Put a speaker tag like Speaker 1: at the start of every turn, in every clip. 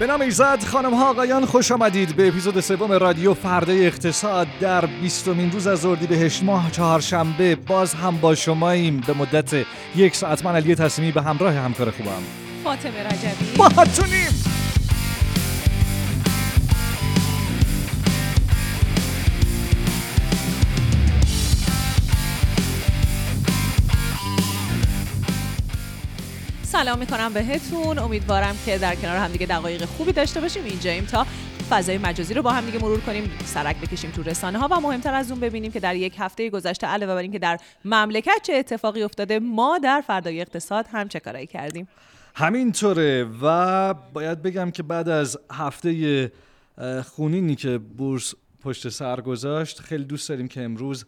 Speaker 1: به نام ایزد خانم ها آقایان خوش آمدید به اپیزود سوم رادیو فردای اقتصاد در بیستمین روز از اردیبهشت ماه چهارشنبه. باز هم با شماییم به مدت یک ساعت من علی تصمیمی به همراه همکار خوبم.
Speaker 2: فاطمه رجبی.
Speaker 1: با
Speaker 2: سلام می‌کنم بهتون. امیدوارم که در کنار همدیگه دقایق خوبی داشته باشیم. اینجاییم تا فضای مجازی رو با هم دیگه مرور کنیم سرک بکشیم تو رسانه ها و مهمتر از اون ببینیم که در یک هفته گذشته علاوه بر اینکه در مملکت چه اتفاقی افتاده ما در فردای اقتصاد هم چه کارایی کردیم؟
Speaker 1: همینطوره و باید بگم که بعد از هفته خونینی که بورس پشت سر گذاشت خیلی دوست داریم که امروز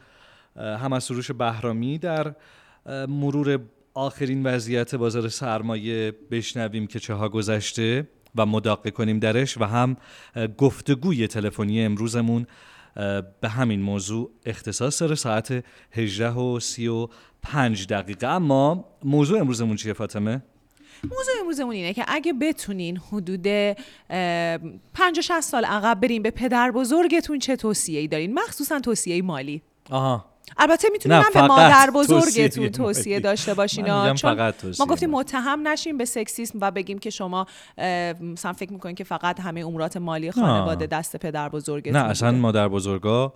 Speaker 1: هم از سروش بهرامی در مرور آخرین وضعیت بازار سرمایه بشنویم که چه ها گذشته و مداقه کنیم درش و هم گفتگوی تلفنی امروزمون به همین موضوع اختصاص داره ساعت 18 و 35 دقیقه. اما موضوع امروزمون چیه فاطمه؟
Speaker 2: موضوع امروزمون اینه که اگه بتونین حدود 50 60 سال عقب بریم به پدر بزرگتون چه توصیه ای دارین؟ مخصوصا توصیه مالی.
Speaker 1: آها.
Speaker 2: البته هم به مادر بزرگتون. توصیه داشته باشین چون ما گفتیم. متهم نشیم به سکسیسم و بگیم که شما مثلا فکر می‌کنین که فقط همه امورات مالی خانواده دست پدر بزرگتون
Speaker 1: نه اصلا. مادر بزرگا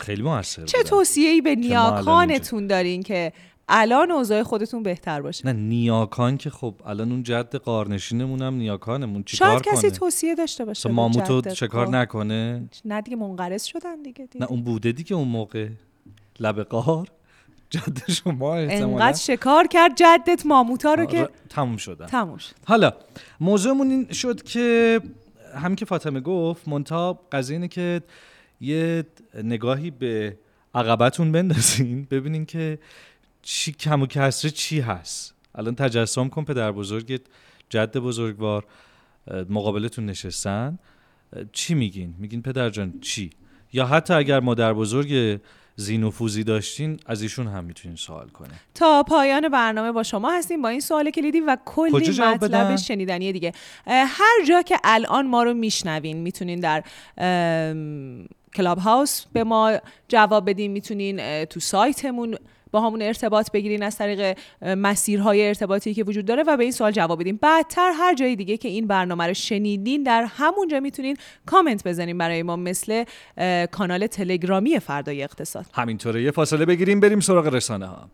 Speaker 1: خیلی موثر
Speaker 2: چه
Speaker 1: بودن.
Speaker 2: توصیه ای به نیاکانتون دارین که الان اوضاع خودتون بهتر باشه
Speaker 1: نه نیاکان که خب الان اون جد قارنشینمون هم نیاکانمون چیکار
Speaker 2: شاید کسی
Speaker 1: کنه
Speaker 2: توصیه داشته باشه
Speaker 1: ماموتو. شکار
Speaker 2: خب.
Speaker 1: نکنه
Speaker 2: نه دیگه منقرض شدن دیگه, دیگه.
Speaker 1: نه اون بوده دیگه اون موقع لب قار جد شما
Speaker 2: انقدر شکار کرد جدت ماموتا رو که
Speaker 1: تموم شدن
Speaker 2: تموم شد.
Speaker 1: حالا موضوعمون این شد که هم که فاطمه گفت منتها قضیه اینه که یه نگاهی به عقبتون بندازین ببینین که چی کم و کسره چی هست. الان تجسم کن پدر بزرگت جد بزرگوار مقابلتون نشستن. چی میگین؟ میگین پدر جان چی؟ یا حتی اگر مادر بزرگ زینوفوزی داشتین از ایشون هم می‌تونین سوال کنه
Speaker 2: تا پایان برنامه با شما هستیم با این سوال کلیدی و کلی؟ مطلب شنیدنی دیگه هر جا که الان ما رو میشنوین می‌تونین در کلاب هاوس به ما جواب بدین می‌تونین تو سایتمون با همون ارتباط بگیرین از طریق مسیرهای ارتباطی که وجود داره و به این سوال جواب بدین. بعدتر هر جای دیگه که این برنامه رو شنیدین در همونجا می‌تونین کامنت بزنین برای ما مثل کانال تلگرامی فردای اقتصاد.
Speaker 1: همینطوره. یه فاصله بگیریم بریم سراغ رسانه ها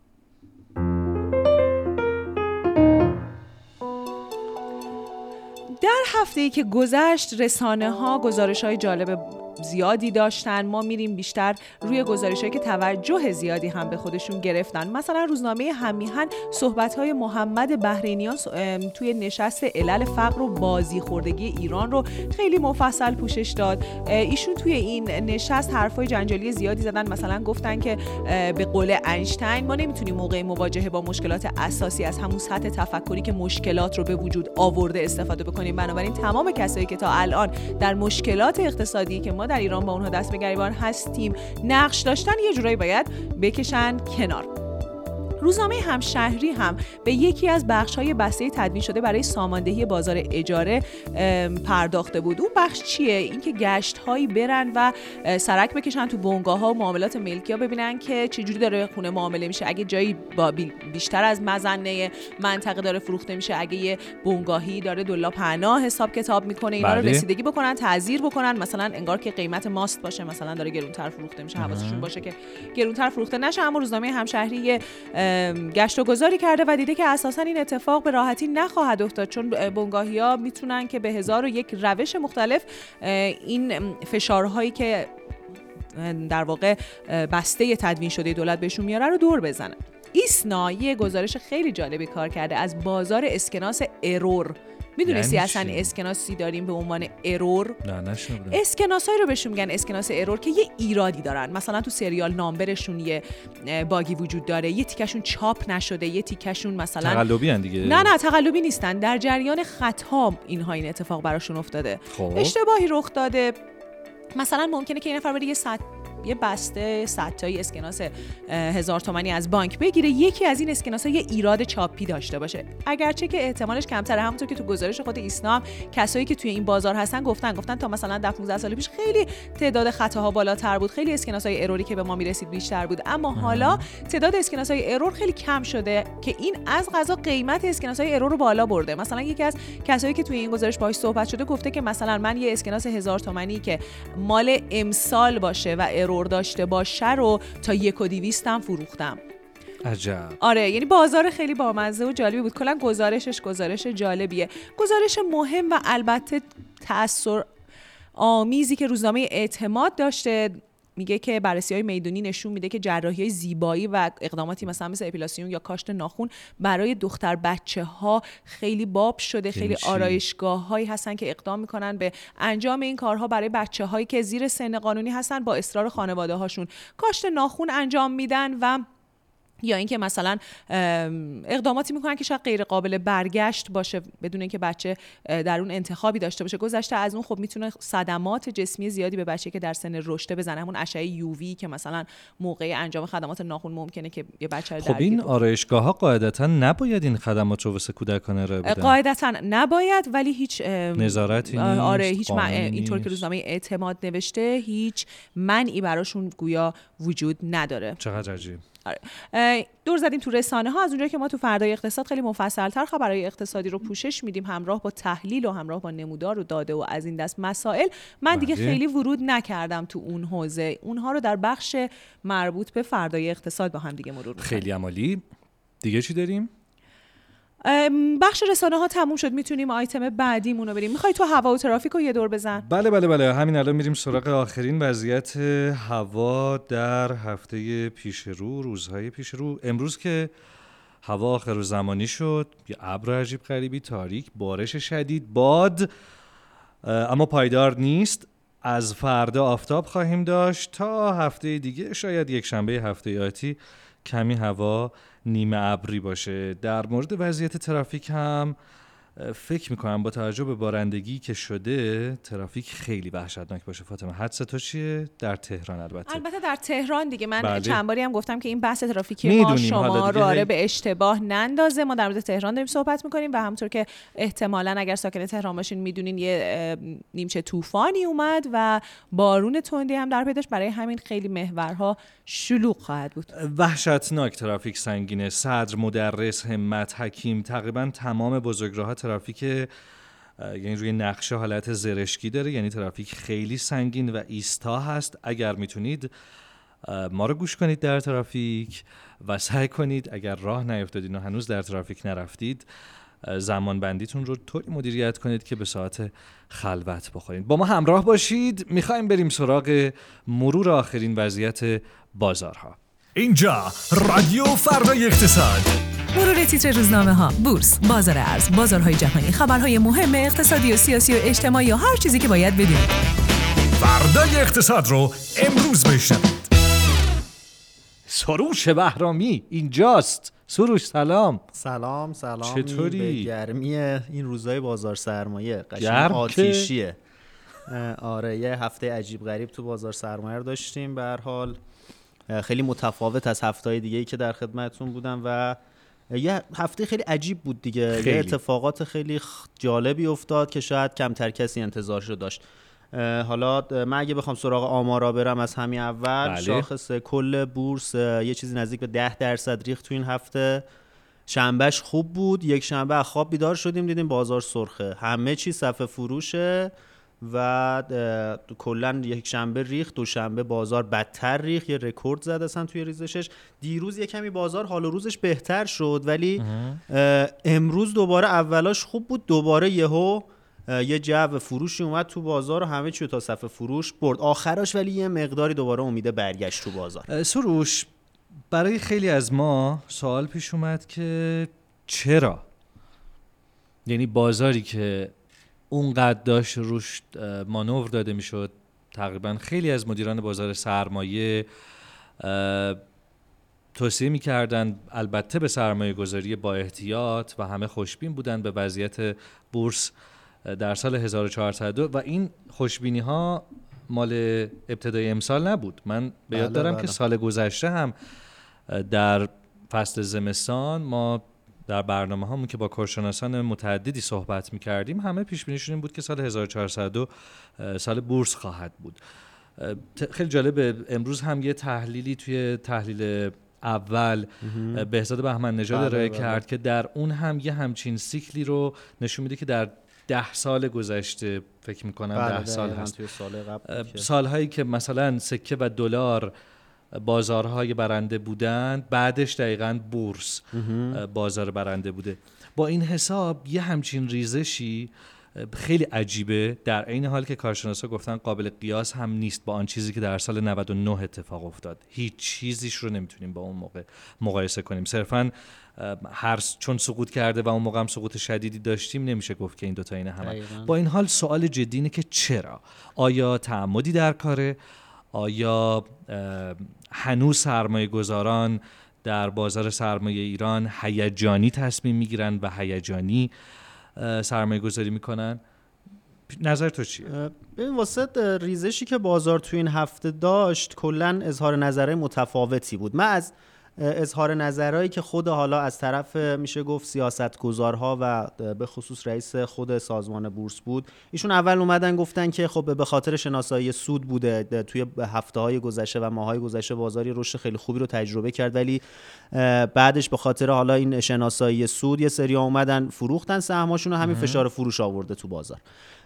Speaker 2: در هفته ای که گذشت رسانه ها گزارش های جالب زیادی داشتن. ما میریم بیشتر روی گزارش هایی که توجه زیادی هم به خودشون گرفتن. مثلا روزنامه همیهن صحبت های محمد ام، توی نشست علل فقر و بازی خوردگی ایران رو خیلی مفصل پوشش داد. ایشون توی این نشست حرفای جنجالی زیادی زدن. مثلا گفتن که به قول اینشتین ما نمی‌تونیم موقع مواجهه با مشکلات اساسی از همون سطح تفکری که مشکلات رو به وجود آورده استفاده بکنیم. بنابراین تمام کسایی که تا الان در مشکلات اقتصادی که ما در ایران با اونها دست به گریبان هستیم. نقش داشتن یه جورایی باید بکشن کنار. روزنامه همشهری هم به یکی از بخش های بسته تدوین شده برای ساماندهی بازار اجاره پرداخته بود. اون بخش چیه؟ اینکه گشت هایی برن و سرک بکشن تو بنگاه ها و معاملات ملکی ها ببینن که چجوری داره خونه معامله میشه. اگه جایی با بی- بیشتر از مزنه منطقه داره فروخته میشه اگه یه بنگاهی داره دلا پناه حساب کتاب می‌کنه اینا رو
Speaker 1: بله.
Speaker 2: رسیدگی بکنن تعذیر بکنن مثلا انگار که قیمت ماست باشه مثلا داره گرونتر فروخته میشه حواسشون باشه که گرونتر فروخته نشه. اما روزنامه همشهری گشت و گذاری کرده و دیده که اساسا این اتفاق به راحتی نخواهد افتاد چون بنگاهی ها می‌تونن که به هزار و یک روش مختلف این فشارهایی که در واقع بسته تدوین شده دولت بهشون میاره رو دور بزنه. ایسنا یه گزارش خیلی جالبی کار کرده از بازار اسکناس error. می‌دونستی
Speaker 1: یعنی
Speaker 2: اصلا؟ اسکناسی داریم به عنوان error؟
Speaker 1: نه
Speaker 2: اسکناس رو بهشون میگن اسکناس error که یه ایرادی دارن. مثلا تو serial number شون یه باگی وجود داره. یه تیکشون چاپ نشده یه تیکشون مثلا
Speaker 1: تقلبی هن دیگه.
Speaker 2: نه نه تقلبی نیستن. در جریان خطا اینها این اتفاق براشون افتاده.
Speaker 1: خب.
Speaker 2: اشتباهی رخ داده. مثلا ممکنه که یه نفر بره یه صد یه بسته صد تایی اسکناس هزار تومنی از بانک بگیره. یکی از این اسکناس ها یه ایراد چاپی داشته باشه. اگرچه که احتمالش کمتره همونطور که تو گزارش خود ایسنا هم کسایی که توی این بازار هستن گفتن گفتن تا مثلا در 15 سال پیش خیلی تعداد خطاها بالاتر بود. خیلی اسکناس های error ی که به ما می‌رسید بیشتر بود. اما حالا تعداد اسکناس های error خیلی کم شده که این از قضا قیمت اسکناس های error رو بالا برده. مثلا یکی از کسایی که توی این گزارش باهاش صحبت شده گفته که مثلا من یه اسکناس هزار تومنی که مال امسال باشه و ارور داشته باشه رو تا یک و دیویستم فروختم.
Speaker 1: عجب.
Speaker 2: آره یعنی بازار خیلی بامزه و جالبی بود. کلا گزارشش گزارش جالبیه. گزارش مهم و البته تاثیر آمیزی که روزنامه اعتماد داشته میگه که بررسی های می‌دونی نشون میده که جراحی های زیبایی و اقداماتی مثلا مثل اپیلاسیون یا کاشت ناخون برای دختر بچه ها خیلی باب شده خیلی؟ آرایشگاه هایی هستن که اقدام می‌کنن به انجام این کارها برای بچه هایی که زیر سن قانونی هستن با اصرار خانواده هاشون کاشت ناخون انجام میدن و یا اینکه مثلا ام، اقداماتی می‌کنن که شاید غیر قابل برگشت باشه بدون اینکه بچه در اون انتخابی داشته باشه گذشته از اون خب می‌تونه صدمات جسمی زیادی به بچه که در سن رشد بزنه همون اشعه یووی که مثلا موقع انجام خدمات ناخون ممکنه که یه بچه رو
Speaker 1: خب این. آرایشگاه ها قاعدتا نباید این خدمات رو واسه کودکان ارائه بدن
Speaker 2: قاعدتا نباید ولی هیچ
Speaker 1: نظارتی
Speaker 2: آره
Speaker 1: نیست،
Speaker 2: هیچ مع-
Speaker 1: قانونی
Speaker 2: اینطور که. روزنامه اعتماد نوشته هیچ منعی براشون گویا وجود نداره
Speaker 1: چقدر عجیب
Speaker 2: آره. دور زدیم تو رسانه ها از اونجایی که ما تو فردای اقتصاد خیلی مفصلتر خبرهای اقتصادی رو پوشش میدیم همراه با تحلیل و همراه با نمودار و داده و از این دست مسائل من دیگه
Speaker 1: بله.
Speaker 2: خیلی ورود نکردم تو اون حوزه اونها رو در بخش مربوط به فردای اقتصاد با هم دیگه مرور می‌کنیم.
Speaker 1: خیلی عمالی دیگه چی داریم
Speaker 2: بخش رسانه ها تموم شد. می‌تونیم آیتم بعدیمون رو بریم. می‌خوای تو هوا و ترافیک رو یه دور بزن؟
Speaker 1: بله بله بله. همین الان میریم سراغ آخرین وضعیت هوا در هفته پیش رو روزهای پیش رو. امروز که هوا آخر زمانی شد یه ابر عجیب غریبی تاریک بارش شدید باد. اما پایدار نیست. از فردا آفتاب خواهیم داشت. تا هفته دیگه شاید یک شنبه هفته آتی کمی هوا نیمه ابری باشه. در مورد وضعیت ترافیک هم فکر می‌کنم با توجه به بارندگی که شده ترافیک خیلی وحشتناک باشه فاطمه. حدس تو چیه؟ در تهران البته.
Speaker 2: البته در تهران دیگه. من
Speaker 1: بله.
Speaker 2: چند باری هم گفتم که این بحث ترافیکی ما شما رو آره به اشتباه نندازه. ما در مورد تهران داریم صحبت می‌کنیم و همونطور که احتمالا اگر ساکن تهران باشین می‌دونین یه نیمچه طوفانی اومد و بارون تندی هم در پیداش. برای همین خیلی محورها شلوغ خواهد بود.
Speaker 1: وحشتناک ترافیک سنگینه. صدر مدرس همت حکیم تقریبا تمام بزرگراه ترافیک یعنی روی نقشه حالت زرشکی داره یعنی ترافیک خیلی سنگین و ایستا هست. اگر می‌تونید ما رو گوش کنید در ترافیک و سعی کنید اگر راه نیفتادین و هنوز در ترافیک نرفتید زمان بندیتون رو طوری مدیریت کنید که به ساعت خلوت بخورید با ما همراه باشید. می‌خوایم بریم سراغ مرور آخرین وضعیت بازارها.
Speaker 3: اینجا رادیو فردای اقتصاد.
Speaker 4: مرور تیتر روزنامه ها بورس بازار ارز بازارهای جهانی خبرهای مهم اقتصادی و سیاسی و اجتماعی و هر چیزی که باید بدونید.
Speaker 3: فردای اقتصاد رو امروز بشنوید.
Speaker 1: سروش بهرامی اینجاست. سروش سلام.
Speaker 5: سلام سلام
Speaker 1: چطوری؟
Speaker 5: به گرمی این روزهای بازار سرمایه. قشنگ؟ آتیشیه. آره یه هفته عجیب غریب تو بازار سرمایه رو داشتیم به هر حال. خیلی متفاوت از هفته دیگه که در خدمتتون بودم و یه هفته خیلی عجیب بود دیگه.
Speaker 1: خیلی.
Speaker 5: یه اتفاقات خیلی جالبی افتاد که شاید کمتر کسی انتظارشو داشت. اه، حالا من اگه بخوام سراغ آمارا برم از همین اول
Speaker 1: بله.
Speaker 5: شاخص کل بورس یه چیزی نزدیک به 10 درصد ریخت تو این هفته. شنبهش خوب بود. یک شنبه خواب بیدار شدیم دیدیم بازار سرخه. همه چی صفحه فروشه. و کلا یک شنبه ریخت دو شنبه بازار بدتر ریخت یه رکورد زد اصلا توی ریزشش دیروز یه کمی بازار حال و روزش بهتر شد ولی امروز دوباره اولاش خوب بود دوباره یهو یه جو فروشی اومد تو بازار و همه چی رو تا صفحه فروش برد. آخرش ولی یه مقداری دوباره امیده برگشت تو بازار.
Speaker 1: سروش برای خیلی از ما سوال پیش اومد که چرا؟ یعنی بازاری که اونقدر داشت روش مانور داده می‌شد. تقریبا خیلی از مدیران بازار سرمایه توصیه می‌کردن البته به سرمایه گذاری با احتیاط و همه خوشبین بودن به وضعیت بورس در سال 1402 و این خوشبینی ها مال ابتدای امسال نبود. من به یاد
Speaker 5: بله،
Speaker 1: دارم
Speaker 5: بله.
Speaker 1: که سال گذشته هم در فصل زمستان ما در برنامه هامون که با کارشناسان متعددی صحبت می کردیم همه پیش بینیشون این بود که سال 1402 اه، سال بورس خواهد بود. خیلی جالبه امروز هم یه تحلیلی توی تحلیل اول بهزاد بهمن نژاد
Speaker 5: بله،
Speaker 1: ارائه
Speaker 5: بله.
Speaker 1: کرد که در اون هم یه همچین سیکلی رو نشون میده که در ده سال گذشته فکر می‌کنم
Speaker 5: بله،
Speaker 1: ده سال هست.
Speaker 5: سال
Speaker 1: سالهایی که مثلا سکه و دلار بازارهای برنده بودند. بعدش دقیقا بورس بازار برنده بوده. با این حساب یه همچین ریزشی خیلی عجیبه. در عین حال که کارشناسا گفتن قابل قیاس هم نیست با آن چیزی که در سال 99 اتفاق افتاد. هیچ چیزیش رو نمی‌تونیم با اون موقع مقایسه کنیم. صرفا هر چون سقوط کرده و اون موقع هم سقوط شدیدی داشتیم نمیشه گفت که این دوتا اینه هم
Speaker 5: دقیقاً.
Speaker 1: با این حال سوال جدی اینه که چرا؟ آیا تعمدی در کاره؟ آیا هنوز سرمایه گذاران در بازار سرمایه ایران هیجانی تصمیم می‌گیرن و هیجانی سرمایه گذاری می‌کنن نظر تو چیه؟
Speaker 5: ببین واسه ریزشی که بازار تو این هفته داشت کلا اظهار نظرهای متفاوتی بود من از اظهار نظرهایی که خود حالا از طرف میشه گفت سیاستگزارها و اه، به خصوص رئیس خود سازمان بورس بود. ایشون اول اومدن گفتن که خب به خاطر شناسایی سود بوده توی هفته های گذشته و ماهای گذشته بازاری رشد خیلی خوبی رو تجربه کرد ولی بعدش به خاطر حالا این شناسایی سود یه سری اومدن فروختن سهماشون و همین فشار فروش آورده تو بازار.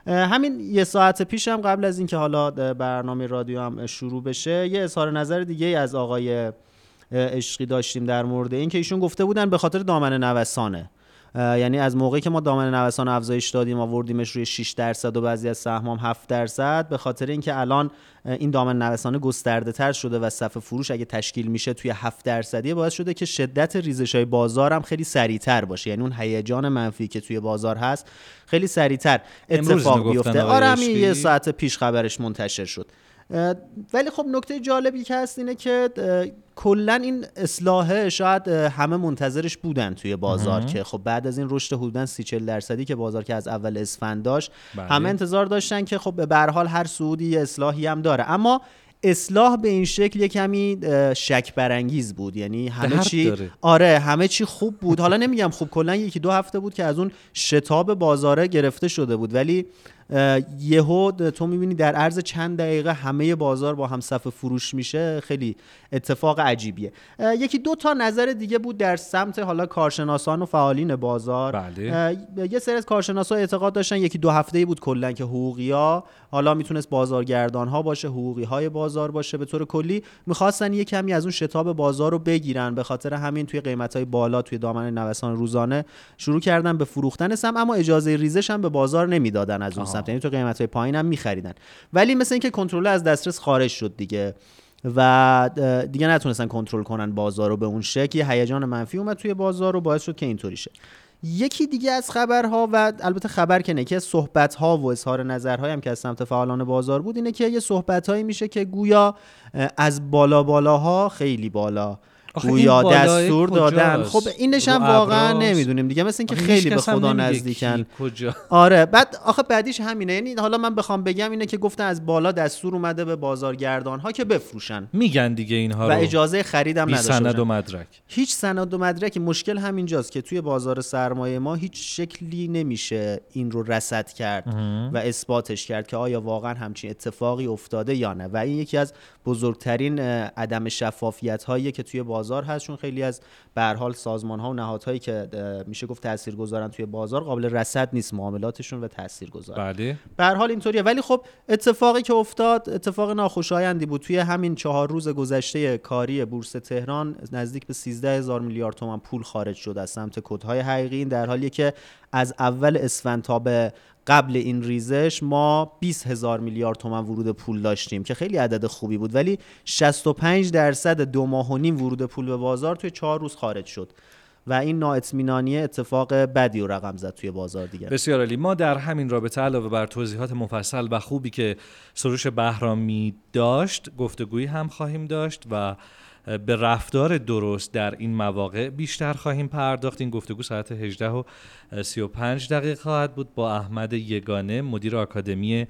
Speaker 5: همین یه ساعت پیش هم قبل از اینکه حالا برنامه رادیو هم شروع بشه یه اظهار نظر دیگه از آقای عشقی داشتیم در مورد این که ایشون گفته بودن به خاطر دامن نوسانه. یعنی از موقعی که ما دامن نوسان افزایش دادیم آوردیمش روی 6 درصد و بعضی از سهمام 7 درصد به خاطر اینکه الان این دامن نوسان گسترده تر شده و صف فروش اگه تشکیل میشه توی 7 درصدی باعث شده که شدت ریزش های بازار هم خیلی سریعتر باشه. یعنی اون هیجان منفی که توی بازار هست خیلی سریعتر اتفاق بیفته. آره؟ یه ساعت پیش خبرش منتشر شد. ولی خب نکته جالبی که هست اینه که کلا این اصلاحه شاید همه منتظرش بودن توی بازار که خب بعد از این رشد حدودا 30 40 درصدی که بازار که از اول اسفند داشت
Speaker 1: بله.
Speaker 5: همه انتظار داشتن که خب به هر حال هر سعودی یه اصلاحی هم داره. اما اصلاح به این شکل یه کمی شک برانگیز بود. یعنی همه چی
Speaker 1: داره.
Speaker 5: آره همه چی خوب بود. حالا نمیگم خوب کلا یکی دو هفته بود که از اون شتاب بازاره گرفته شده بود. ولی یهو تو می‌بینی در عرض چند دقیقه همه بازار با هم صف فروش میشه. خیلی اتفاق عجیبیه. یکی دو تا نظر دیگه بود در سمت حالا کارشناسان و فعالین بازار.
Speaker 1: بله.
Speaker 5: یه سری از کارشناسا اعتقاد داشتن. یکی دو هفته بود کلا که حقوقیا حالا می‌تونست بازارگردان ها باشه حقوقی های بازار باشه به طور کلی. می‌خواستن یه کمی از اون شتاب بازار رو بگیرن به خاطر همین توی قیمت های بالا توی دامن نوسان روزانه شروع کردن به فروختن سم اما اجازه ریزش هم به بازار نمی‌دادن از اون سمت یعنی تو قیمت های پایین هم میخریدن. ولی مثل اینکه کنترل از دسترس خارج شد دیگه و دیگه نتونستن کنترل کنن بازار رو به اون شکل هیجان منفی اومد توی بازار و باعث شد که اینطوری شه. یکی دیگه از خبرها و البته خبر که نه که صحبت ها و اظهار نظرهایی هم که از سمت فعالان بازار بود اینه که یه صحبت هایی میشه که گویا از بالا بالاها خیلی بالا گویا دستور دادن؟ خب اینش هم واقعا؟ نمی‌دونیم دیگه مثل اینکه خیلی به خدا نزدیکن.
Speaker 1: کجا.
Speaker 5: آره بعد آخه بعدیش همینه. یعنی حالا من بخوام بگم اینه که گفتن از بالا دستور اومده به بازارگردان ها که بفروشن.
Speaker 1: میگن دیگه اینها
Speaker 5: و
Speaker 1: رو.
Speaker 5: اجازه خریدم
Speaker 1: بی
Speaker 5: نداشته
Speaker 1: سند. و مدرک.
Speaker 5: هیچ سند و مدرکی مشکل همینجاست که توی بازار سرمایه ما هیچ شکلی نمیشه این رو رصد کرد و اثباتش کرد که آیا واقعا همچین اتفاقی افتاده یا نه. و این یکی از بزرگترین عدم شفافیت هایی که توی بازار هست چون خیلی از به حال سازمان ها و نهادهایی که میشه گفت تاثیرگذارن توی بازار قابل رصد نیست معاملاتشون و تاثیرگذار
Speaker 1: بله.
Speaker 5: به هر حال اینطوریه. ولی خب اتفاقی که افتاد اتفاق ناخوشایندی بود. توی همین چهار روز گذشته کاری بورس تهران نزدیک به 13 هزار میلیارد تومان پول خارج شد از سمت کدهای حقیقی. این در حالی که از اول اسفند تا به قبل این ریزش ما 20 هزار میلیارد تومن ورود پول داشتیم که خیلی عدد خوبی بود ولی 65 درصد دو ماه و نیم ورود پول به بازار توی چهار روز خارج شد و این نااطمینانی اتفاق بدی و رقم زد توی بازار دیگه.
Speaker 1: بسیار عالی. ما در همین رابطه علاوه بر توضیحات مفصل و خوبی که سروش بهرامی داشت گفتگویی هم خواهیم داشت و به رفتار درست در این مواقع بیشتر خواهیم پرداخت. این گفتگو ساعت 18 و 35 دقیقه خواهد بود با احمد یگانه مدیر آکادمی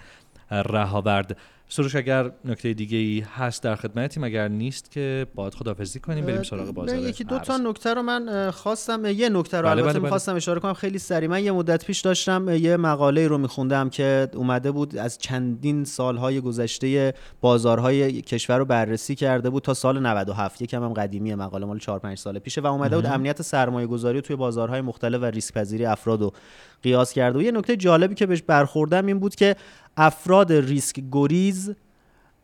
Speaker 1: رهاورد. سروش اگر نکته دیگه ای هست در خدمتیم اگر نیست که باید خدافزی کنیم بریم سراغ بازار
Speaker 5: یکی دو تا نکته رو من خواستم یه نکته رو
Speaker 1: بله
Speaker 5: البته
Speaker 1: بله بله.
Speaker 5: می‌خواستم اشاره کنم خیلی سریع. من یه مدت پیش داشتم یه مقاله رو میخوندم که اومده بود از چندین سالهای گذشته بازارهای کشور رو بررسی کرده بود تا سال 97 یکم هم قدیمی مقاله مال 4 5 سال پیشه. و اومده بود امنیت سرمایه گذاری توی بازارهای مختلف و ریسک پذیری افراد رو قیاس کرده و یه نکته جالبی که بهش برخوردم این بود که افراد ریسک گریز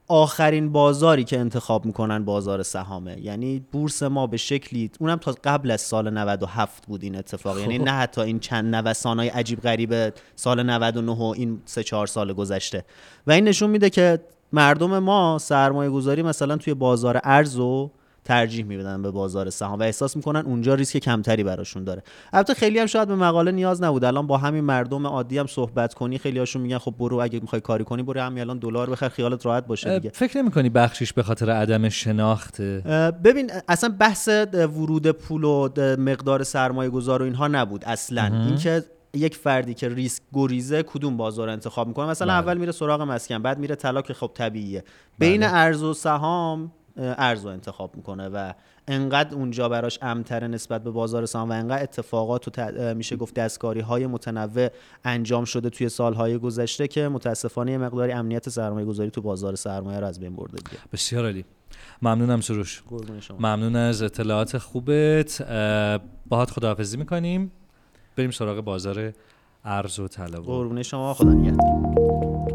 Speaker 5: آخرین بازاری که انتخاب می‌کنن بازار سهامه. یعنی بورس ما به شکلی اونم تا قبل از سال 97 بود این اتفاق. یعنی نه حتی این چند نوسانای عجیب غریب سال 99 و این سه چهار سال گذشته. و این نشون میده که مردم ما سرمایه گذاری مثلا توی بازار ارز و ترجیح میدن به بازار سهام و احساس می‌کنن اونجا ریسک کمتری براشون داره. البته خیلی هم شاید به مقاله نیاز نبود. الان با همین مردم عادی هم صحبت کنی خیلی هاشون میگن خب برو اگه می‌خوای کاری کنی برو همین الان دلار بخر خیالت راحت باشه دیگه.
Speaker 1: فکر نمی کنی بخشیش به خاطر عدم شناخت؟
Speaker 5: ببین اصلا بحث ورود پول و مقدار سرمایه گذار و اینها نبود اصلا. اینکه یک فردی که ریسک گریزه کدوم بازار انتخاب می‌کنه؟ مثلا
Speaker 1: بله.
Speaker 5: اول میره سراغ مسکن بعد میره طلا که خب طبیعیه. بین ارز و سهام ارز رو انتخاب می‌کنه و انقدر اونجا براش امتره نسبت به بازار سهام و انقدر اتفاقات و ت- میشه گفت دستکاری های متنوع انجام شده توی سالهای گذشته که متاسفانه یه مقداری امنیت سرمایه گذاری تو بازار سرمایه رو از بین برده دیگه.
Speaker 1: بسیار عالی. ممنونم سروش.
Speaker 5: شما.
Speaker 1: ممنون از اطلاعات خوبت. اه، باهات خداحافظی می‌کنیم. بریم سراغ بازار ارز و طلا.
Speaker 5: قربون شما. خدا نگهدار.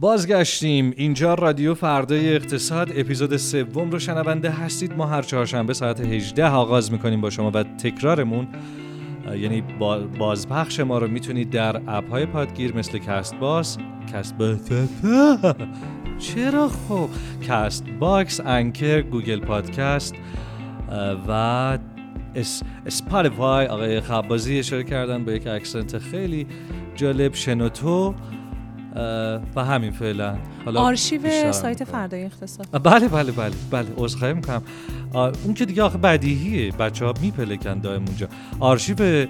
Speaker 1: بازگشتیم. اینجا رادیو فردای اقتصاد. اپیزود سوم رو شنونده هستید. ما هر چهارشنبه ساعت 18 آغاز می‌کنیم با شما و تکرارمون. یعنی با- بازپخش ما رو می‌تونید در اپ های پادگیر مثل کست باکس کست باکس چرا خب؟ کست باکس انکر گوگل پادکست و اس... اسپاتیفای. آقای خبازی اشاره کردن به یک accent خیلی جالب. شنوتو. و همین فعلا. حالا
Speaker 2: آرشیو سایت. فردای اقتصاد.
Speaker 1: بله بله بله بله عذرخواهی می‌کنم اون که دیگه آخه بدیهیه. بچه ها میپلکن دائم اونجا. آرشیو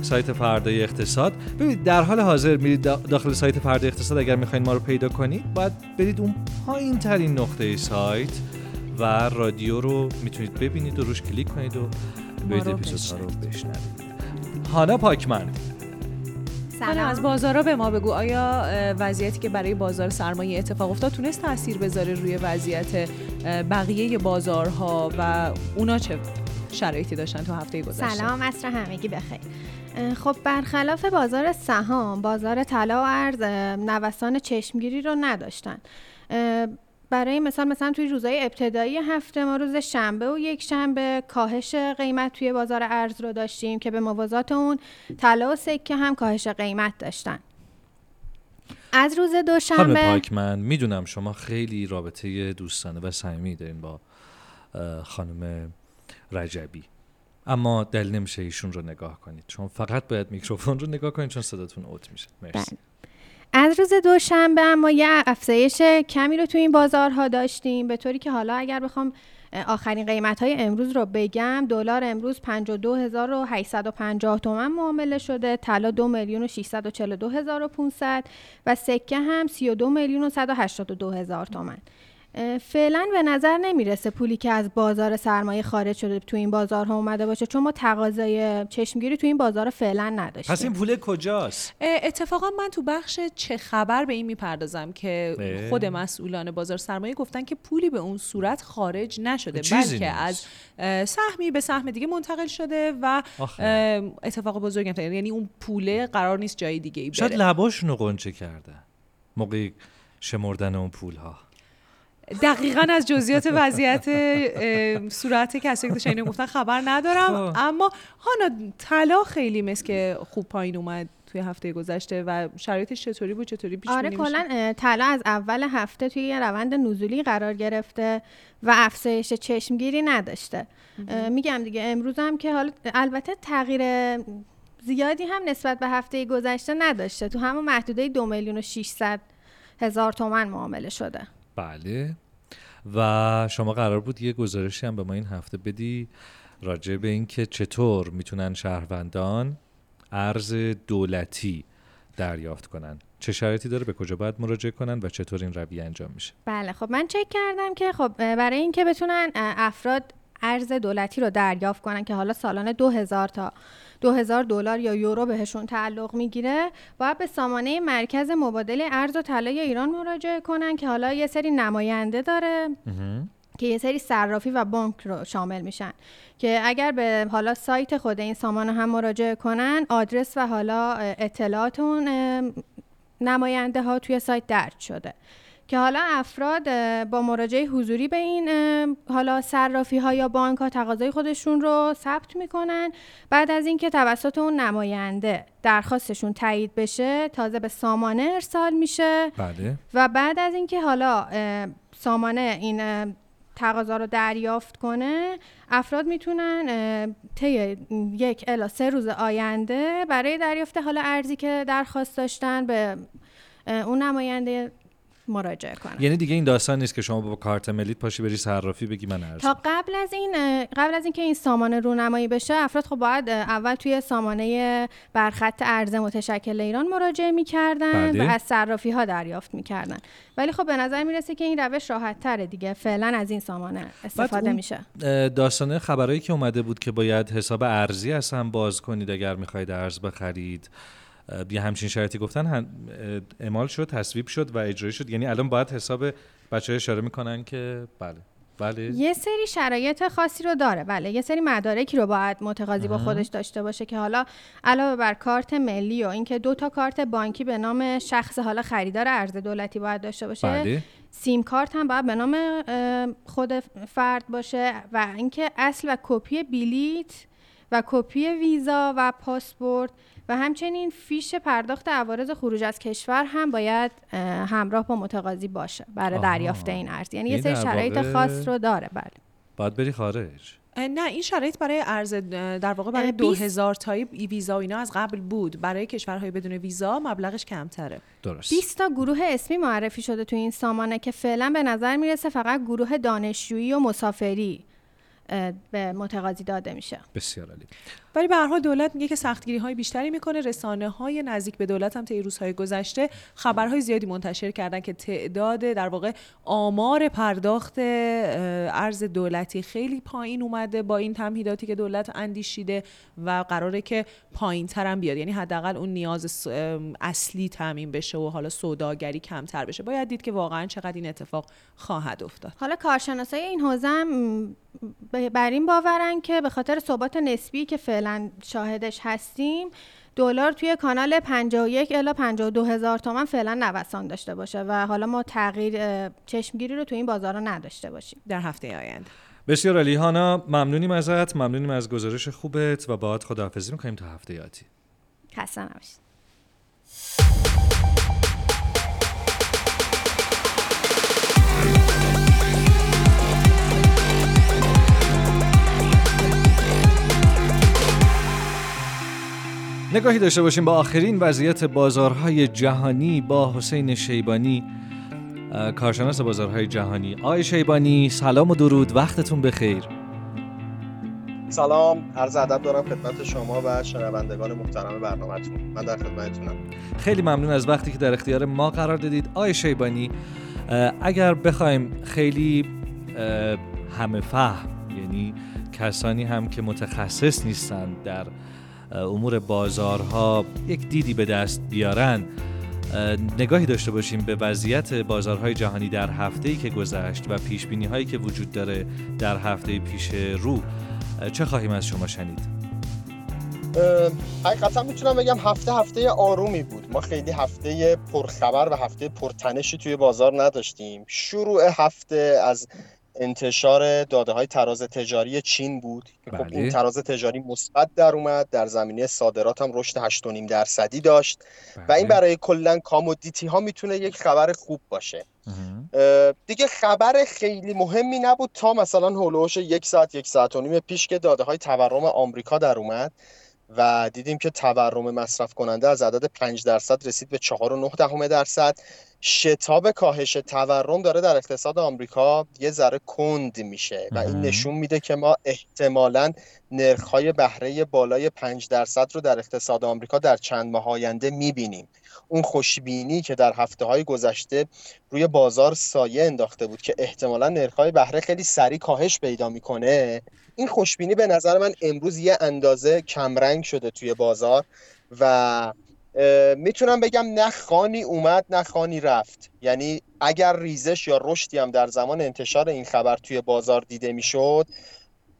Speaker 1: سایت فردای اقتصاد. ببینید در حال حاضر میرید دا- داخل سایت فردای اقتصاد. اگر می‌خواین ما رو پیدا کنید باید برید اون پایین ترین نقطه سایت و رادیو رو می‌تونید ببینید و روش کلیک کنید و برید اپیزودها رو بشنوید. هانا پاکمن.
Speaker 2: حالا از بازارا به ما بگو. آیا وضعیتی که برای بازار سرمایه اتفاق افتاد تونست تاثیر بذاره روی وضعیت بقیه بازارها و اونا چه شرایطی داشتن تو هفته گذشته؟
Speaker 6: سلام عصر همگی بخیر. خب برخلاف بازار سهام بازار طلا و ارز نوسان چشمگیری رو نداشتن. برای مثال مثلا توی روزهای ابتدایی هفته ما روز شنبه و یک شنبه کاهش قیمت توی بازار ارز رو داشتیم که به موازات اون طلا و سکه هم کاهش قیمت داشتن. از روز
Speaker 1: خانم
Speaker 6: دوشنبه
Speaker 1: پاکمن می‌دونم شما خیلی رابطه دوستانه و صمیمی دارین با خانم رجبی. اما دل نمیشه ایشون رو نگاه کنید. چون فقط باید میکروفون رو نگاه کنید چون صداتون اوت میشه. مرسی.
Speaker 6: بله. از روز دوشنبه اما یه افزایش کمی رو تو این بازارها داشتیم به طوری که حالا اگر بخوام آخرین قیمت های امروز رو بگم دلار امروز 52850 تومن معامله شده طلا 2 میلیون و 642 هزار و 500 و سکه هم 32 میلیون و 182 هزار فعلا به نظر نمی‌رسه پولی که از بازار سرمایه خارج شده تو این بازارها اومده باشه چون ما تقاضای چشمگیری تو این بازار فعلا نداشتیم
Speaker 1: پس این پول کجاست
Speaker 2: اتفاقا من تو بخش چه خبر به این می‌پردازم که
Speaker 1: اه.
Speaker 2: خود مسئولان بازار سرمایه گفتن که پولی به اون صورت خارج نشده بلکه
Speaker 1: نیست.
Speaker 2: از سهمی به سهم دیگه منتقل شده و
Speaker 1: آخه.
Speaker 2: اتفاق بزرگی هم یعنی اون پوله قرار نیست جای دیگه ای
Speaker 1: شاید
Speaker 2: بره
Speaker 1: لباشون رو قنچه کردن موقع شمردن اون پول ها
Speaker 2: دقیقا از جزئیات وضعیت صورت کسی که داشتن اینو گفتن خبر ندارم.
Speaker 1: خب.
Speaker 2: اما هانا طلا خیلی مثل که خوب پایین اومد توی هفته گذشته و شرایطش چطوری بود؟ چطوری پیش
Speaker 6: آره؟ کلا طلا از اول هفته توی یه روند نزولی قرار گرفته و افزایش چشمگیری نداشته. میگم دیگه امروز هم که حالا البته تغییر زیادی هم نسبت به هفته گذشته نداشته. تو همون محدوده دو میلیون و 600 هزار تومن معامله شده.
Speaker 1: بله. و شما قرار بود یه گزارشی هم به ما این هفته بدی راجع به اینکه چطور می‌تونن شهروندان ارز دولتی دریافت کنن. چه شرایطی داره به کجا باید مراجعه کنن و چطور این رویه انجام میشه؟
Speaker 6: بله خب من چک کردم که خب برای اینکه بتونن افراد ارز دولتی رو دریافت کنن که حالا سالانه 2000 تا 2000 دلار یا یورو بهشون تعلق می‌گیره باید به سامانه مرکز مبادله ارز و طلای ایران مراجعه کنن که حالا یه سری نماینده داره که یه سری صرافی و بانک رو شامل میشن که اگر به حالا سایت خود این سامانه هم مراجعه کنن آدرس و حالا اه، اطلاعات اون اه، نماینده ها توی سایت درج شده. که حالا افراد با مراجعه حضوری به این حالا صرافی ها یا بانک ها تقاضای خودشون رو ثبت می‌کنن. بعد از اینکه توسط اون نماینده درخواستشون تایید بشه تازه به سامانه ارسال میشه.
Speaker 1: بله.
Speaker 6: و بعد از اینکه حالا سامانه این تقاضا رو دریافت کنه افراد می‌تونن طی یک الا سه روز آینده برای دریافت حالا ارزی که درخواست داشتن به اون نماینده مراجعه کنن
Speaker 1: یعنی دیگه این داستان نیست که شما با کارت ملیت پاشی بری صرافی بگی من ارز
Speaker 6: تا قبل از این قبل از اینکه این سامانه رونمایی بشه افراد خب باید اول توی سامانه برخط ارز متشکل ایران مراجعه می‌کردن
Speaker 1: بله.
Speaker 6: و از صرافی ها دریافت می‌کردن. ولی خب به نظر می‌رسه که این روش راحت تره دیگه. فعلا از این سامانه استفاده میشه.
Speaker 1: اه، داستانه خبرهایی که اومده بود که باید حساب ارزی از هم باز کنید اگر می‌خواید ارز بخرید یه همچین شرایطی گفتن هم- اعمال شد تصویب شد و اجرایی شد. یعنی الان باید حساب بچه اشاره می‌کنن که بله. بله.
Speaker 6: یه سری شرایط خاصی رو داره. بله یه سری مدارکی رو باید متقاضی با خودش داشته باشه که حالا علاوه بر کارت ملی و اینکه دو تا کارت بانکی به نام شخص حالا خریدار ارز دولتی باید داشته باشه.
Speaker 1: بله.
Speaker 6: سیم کارت هم باید به نام خود فرد باشه و اینکه اصل و کپی بلیت و کپی ویزا و پاسپورت و همچنین فیش پرداخت عوارض خروج از کشور هم باید اه، همراه با متقاضی باشه برای. دریافت این ارز یعنی یه سری شرایط خاص رو داره بله.
Speaker 1: باید بری خارج.
Speaker 2: نه این شرایط برای ارز در واقع برای
Speaker 6: اه، بیست-
Speaker 2: 2000 تایی ویزا و اینا از قبل بود. برای کشورهای بدون ویزا مبلغش کمتره.
Speaker 1: درست.
Speaker 6: 20 تا گروه اسمی معرفی شده تو این سامانه که فعلا به نظر می‌رسه فقط گروه دانشجویی و مسافری به متقاضی داده میشه.
Speaker 1: بسیار عالی.
Speaker 2: ولی به هر حال دولت میگه که سختگیری های بیشتری می‌کنه. رسانه های نزدیک به دولت هم طی روزهای گذشته خبرهای زیادی منتشر کردن که تعداد در واقع آمار پرداخت ارز دولتی خیلی پایین اومده با این تمهیداتی که دولت اندیشیده و قراره که پایین ترم بیاد. یعنی حداقل اون نیاز اصلی تامین بشه و حالا سوداگری کمتر بشه. باید دید که واقعا چقدر این اتفاق خواهد افتاد.
Speaker 6: حالا کارشناسای این حوزه هم بر این باورن که به خاطر ثبات نسبی که شاهدش هستیم دلار توی کانال 51 الی 52 هزار تومن فعلا نوسان داشته باشه و حالا ما تغییر چشمگیری رو توی این بازارا نداشته باشیم.
Speaker 2: در هفته آینده.
Speaker 1: بسیار عالی. هانا ممنونیم ازت. ممنونیم از گزارش خوبت و باهات خداحافظی می‌کنیم تا هفته آتی.
Speaker 6: خسته نباشید.
Speaker 1: نگاهی داشته باشیم با آخرین وضعیت بازارهای جهانی با حسین شیبانی کارشناس بازارهای جهانی. آقای شیبانی سلام و درود. وقتتون بخیر.
Speaker 7: سلام. عرض ادب دارم خدمت شما و شنوندگان محترم برنامهتون. من در خدمتتونم.
Speaker 1: خیلی ممنون از وقتی که در اختیار ما قرار دادید. آقای شیبانی اگر بخوایم خیلی همه فهم یعنی کسانی هم که متخصص نیستند در امور بازارها یک دیدی به دست بیارن. اه، نگاهی داشته باشیم به وضعیت بازارهای جهانی در هفته‌ای که گذشت و پیش هایی که وجود داره در هفته پیش رو. چه خواهیم از شما شنید؟
Speaker 7: حقیقتا می‌تونم بگم هفته هفته آرومی بود. ما خیلی هفته پرخبر و هفته پرتنشی توی بازار نداشتیم. شروع هفته از انتشار داده های تراز تجاری چین بود خب
Speaker 1: بله.
Speaker 7: این تراز تجاری مثبت در اومد در زمینه صادرات هم رشد 8.5 درصدی داشت و این
Speaker 1: بله.
Speaker 7: برای کلا کامودیتی ها می‌تونه یک خبر خوب باشه دیگه خبر خیلی مهمی نبود تا مثلا هولوش یک ساعت یک ساعت و نیم پیش که داده های تورم آمریکا در اومد و دیدیم که تورم مصرف کننده از عدد 5 درصد رسید به 4.9 دهم درصد شتاب کاهش تورم داره در اقتصاد آمریکا یه ذره کند میشه و این. نشون میده که ما احتمالاً نرخ‌های بهره بالای 5 درصد رو در اقتصاد آمریکا در چند ماه آینده می‌بینیم اون خوشبینی که در هفته های گذشته روی بازار سایه انداخته بود که احتمالا نرخ‌های بهره خیلی سریع کاهش پیدا می‌کنه این خوشبینی به نظر من امروز یه اندازه کمرنگ شده توی بازار و می‌تونم بگم نه خانی اومد نه خانی رفت. یعنی اگر ریزش یا رشدی هم در زمان انتشار این خبر توی بازار دیده می‌شد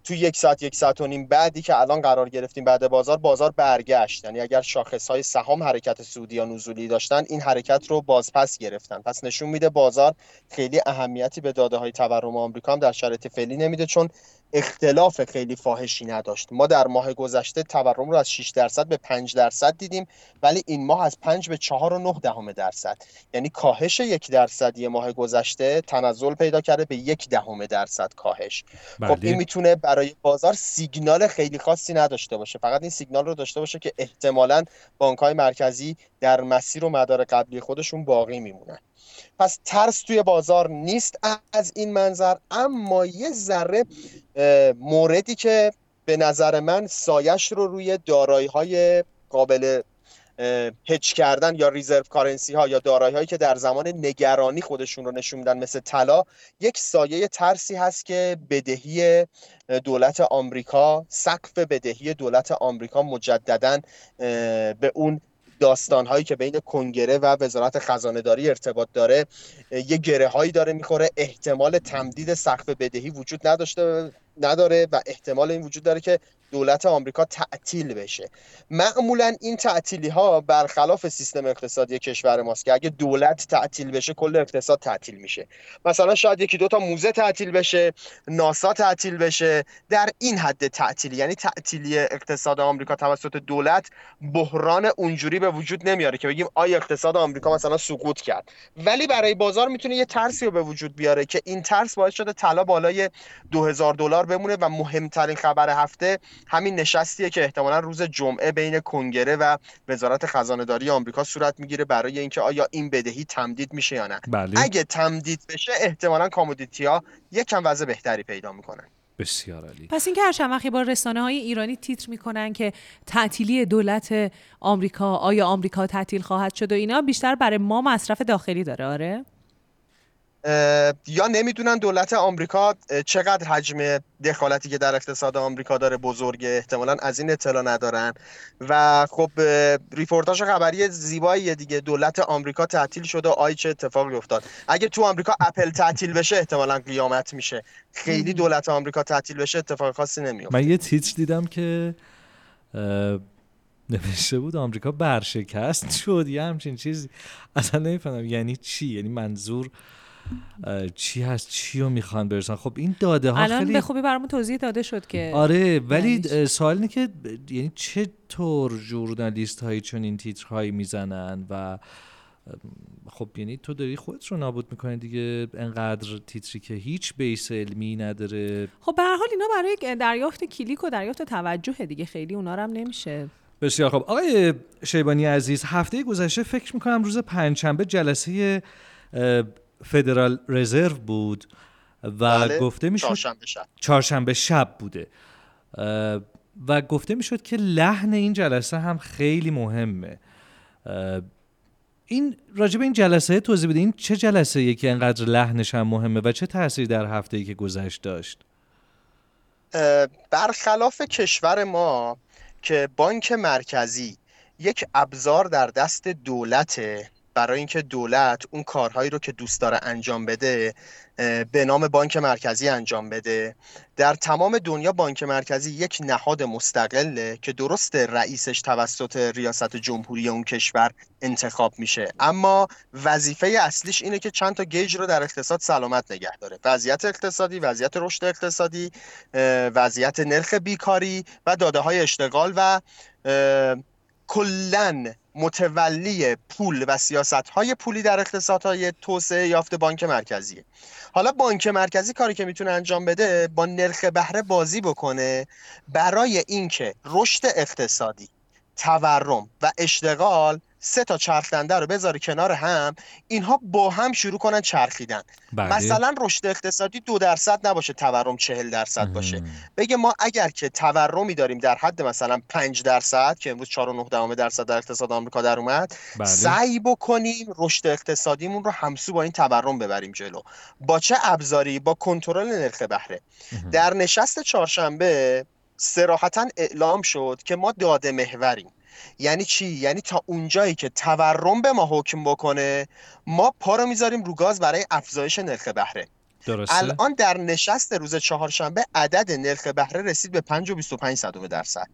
Speaker 7: تو یک ساعت یک ساعت و نیم بعدی که الان قرار گرفتیم بعد بازار بازار برگشت. یعنی اگر شاخص های سهام حرکت سودی یا نزولی داشتن این حرکت رو بازپس گرفتن. پس نشون میده بازار خیلی اهمیتی به داده های تورم آمریکا هم در شرایط فعلی نمیده چون اختلاف خیلی فاحشی نداشت. ما در ماه گذشته تورم رو از 6 درصد به 5 درصد دیدیم ولی این ماه از 5 به 4.9 دهم درصد. یعنی کاهش یک درصدی ماه گذشته تنزل پیدا کرده به یک دهم درصد کاهش. خب این
Speaker 1: بله
Speaker 7: می‌تونه برای بازار سیگنال خیلی خاصی نداشته باشه. فقط این سیگنال رو داشته باشه که احتمالاً بانک‌های مرکزی در مسیر و مدار قبلی خودشون باقی میمونن. پس ترس توی بازار نیست از این منظر اما یه ذره موردی که به نظر من سایش رو روی دارایی های قابل هج کردن یا ریزرو کارنسی ها یا دارایی هایی که در زمان نگرانی خودشون رو نشون میدن مثل طلا یک سایه ترسی هست که بدهی دولت آمریکا سقف بدهی دولت آمریکا مجددا به اون داستان هایی که بین کنگره و وزارت خزانه داری ارتباط داره یه گره هایی داره می‌خوره. احتمال تمدید سقف بدهی وجود نداشته. نداره و احتمال این وجود داره که دولت آمریکا تعطیل بشه. معمولا این تعطیلی ها برخلاف سیستم اقتصادی کشور ماست که اگه دولت تعطیل بشه کل اقتصاد تعطیل میشه. مثلا شاید یکی دو تا موزه تعطیل بشه ناسا تعطیل بشه. در این حد تعطیلی یعنی تعطیلی اقتصاد آمریکا توسط دولت بحران اونجوری به وجود نمیاره که بگیم آیا اقتصاد آمریکا مثلا سقوط کرد. ولی برای بازار می‌تونه یه ترسی رو به وجود بیاره که این ترس باعث شده طلا بالای 2000 دلار بمونه و مهمترین خبر هفته همین نشستیه که احتمالا روز جمعه بین کنگره و وزارت خزانه داری آمریکا صورت می‌گیره برای اینکه آیا این بدهی تمدید میشه یا نه.
Speaker 1: بله.
Speaker 7: اگه تمدید بشه احتمالا کامودیتی ها یکم وضع بهتری پیدا می‌کنن
Speaker 1: بسیار عالی.
Speaker 2: پس اینکه هر چند وقتی با رسانه های ایرانی تیتر می‌کنن که تعطیلی دولت آمریکا آیا آمریکا تعطیل خواهد شد و اینا بیشتر برای ما مصرف داخلی داره. آره؟
Speaker 7: یا نمی‌دونن دولت آمریکا چقدر حجم دخالتی که در اقتصاد آمریکا داره بزرگه احتمالا از این اطلاع ندارن. و خب ریپورتاج خبری زیباییه دیگه. دولت آمریکا تعطیل شده و آی چه اتفاقی افتاد. اگه تو آمریکا اپل تعطیل بشه احتمالا قیامت میشه. خیلی دولت آمریکا تعطیل بشه اتفاق خاصی نمیفته
Speaker 1: من یه تیتر دیدم که نوشته بود آمریکا ورشکست شد. یه همچین چیزی. اصلا نمی‌فهمم. یعنی چی؟ یعنی منظور چی هست؟ چی رو می‌خوان برسن؟ خب این داده ها
Speaker 2: الان
Speaker 1: خیلی
Speaker 2: به خوبی برامون توضیح داده شد که
Speaker 1: آره ولی
Speaker 2: یعنی
Speaker 1: سوال اینه که یعنی چطور ژورنالیست هایی چون این تیترهایی می‌زنن و خب یعنی تو داری خودت رو نابود می‌کنی دیگه انقدر تیتری که هیچ بیس علمی نداره؟
Speaker 2: خب به هر حال اینا برای دریافت کلیک و دریافت توجه دیگه خیلی اونا هم نمیشه.
Speaker 1: بسیار خب آقای شیبانی عزیز هفته گذشته فکر می‌کنم روز پنجشنبه جلسه فدرال رزرو بود و
Speaker 7: بله،
Speaker 1: گفته می‌شد
Speaker 7: چهارشنبه شب.
Speaker 1: چهارشنبه شب بوده. و گفته می‌شد که لحن این جلسه هم خیلی مهمه. این راجب این جلسه توضیح بده این چه جلسه ای که انقدر لحنش هم مهمه و چه تاثیری در هفته ای که گذشت داشت؟
Speaker 7: برخلاف کشور ما که بانک مرکزی یک ابزار در دست دولته برای اینکه دولت اون کارهایی رو که دوست داره انجام بده به نام بانک مرکزی انجام بده. در تمام دنیا بانک مرکزی یک نهاد مستقله که درست رئیسش توسط ریاست جمهوری اون کشور انتخاب میشه. اما وظیفه اصلیش اینه که چند تا گیج رو در اقتصاد سلامت نگه داره. وضعیت اقتصادی وضعیت رشد اقتصادی وضعیت نرخ بیکاری و داده های اشتغال و کلا متولی پول و سیاست های پولی در اقتصادهای توسعه یافته بانک مرکزیه حالا بانک مرکزی کاری که می‌تونه انجام بده با نرخ بهره بازی بکنه برای اینکه رشد اقتصادی تورم و اشتغال سه تا چرخدنده رو بذاره کنار هم اینها با هم شروع کنن چرخیدن. بله. مثلا رشد اقتصادی دو درصد نباشه تورم چهل درصد باشه. بگه ما اگر که تورمی داریم در حد مثلا پنج درصد که امروز چهار و نه درصد در اقتصاد آمریکا در اومد بله. سعی بکنیم رشد اقتصادیمون رو همسو با این تورم ببریم جلو. با چه ابزاری؟ با کنترل نرخ بهره. در نشست چهارشنبه سراحتا اعلام شد که ما داده محوریم. یعنی چی؟ یعنی تا اونجایی که تورم به ما حکم بکنه ما پا رو می‌ذاریم رو گاز برای افزایش نرخ بهره. درسته. الان در نشست روز چهارشنبه عدد نرخ بهره رسید به 5 و 25 صدم درصد.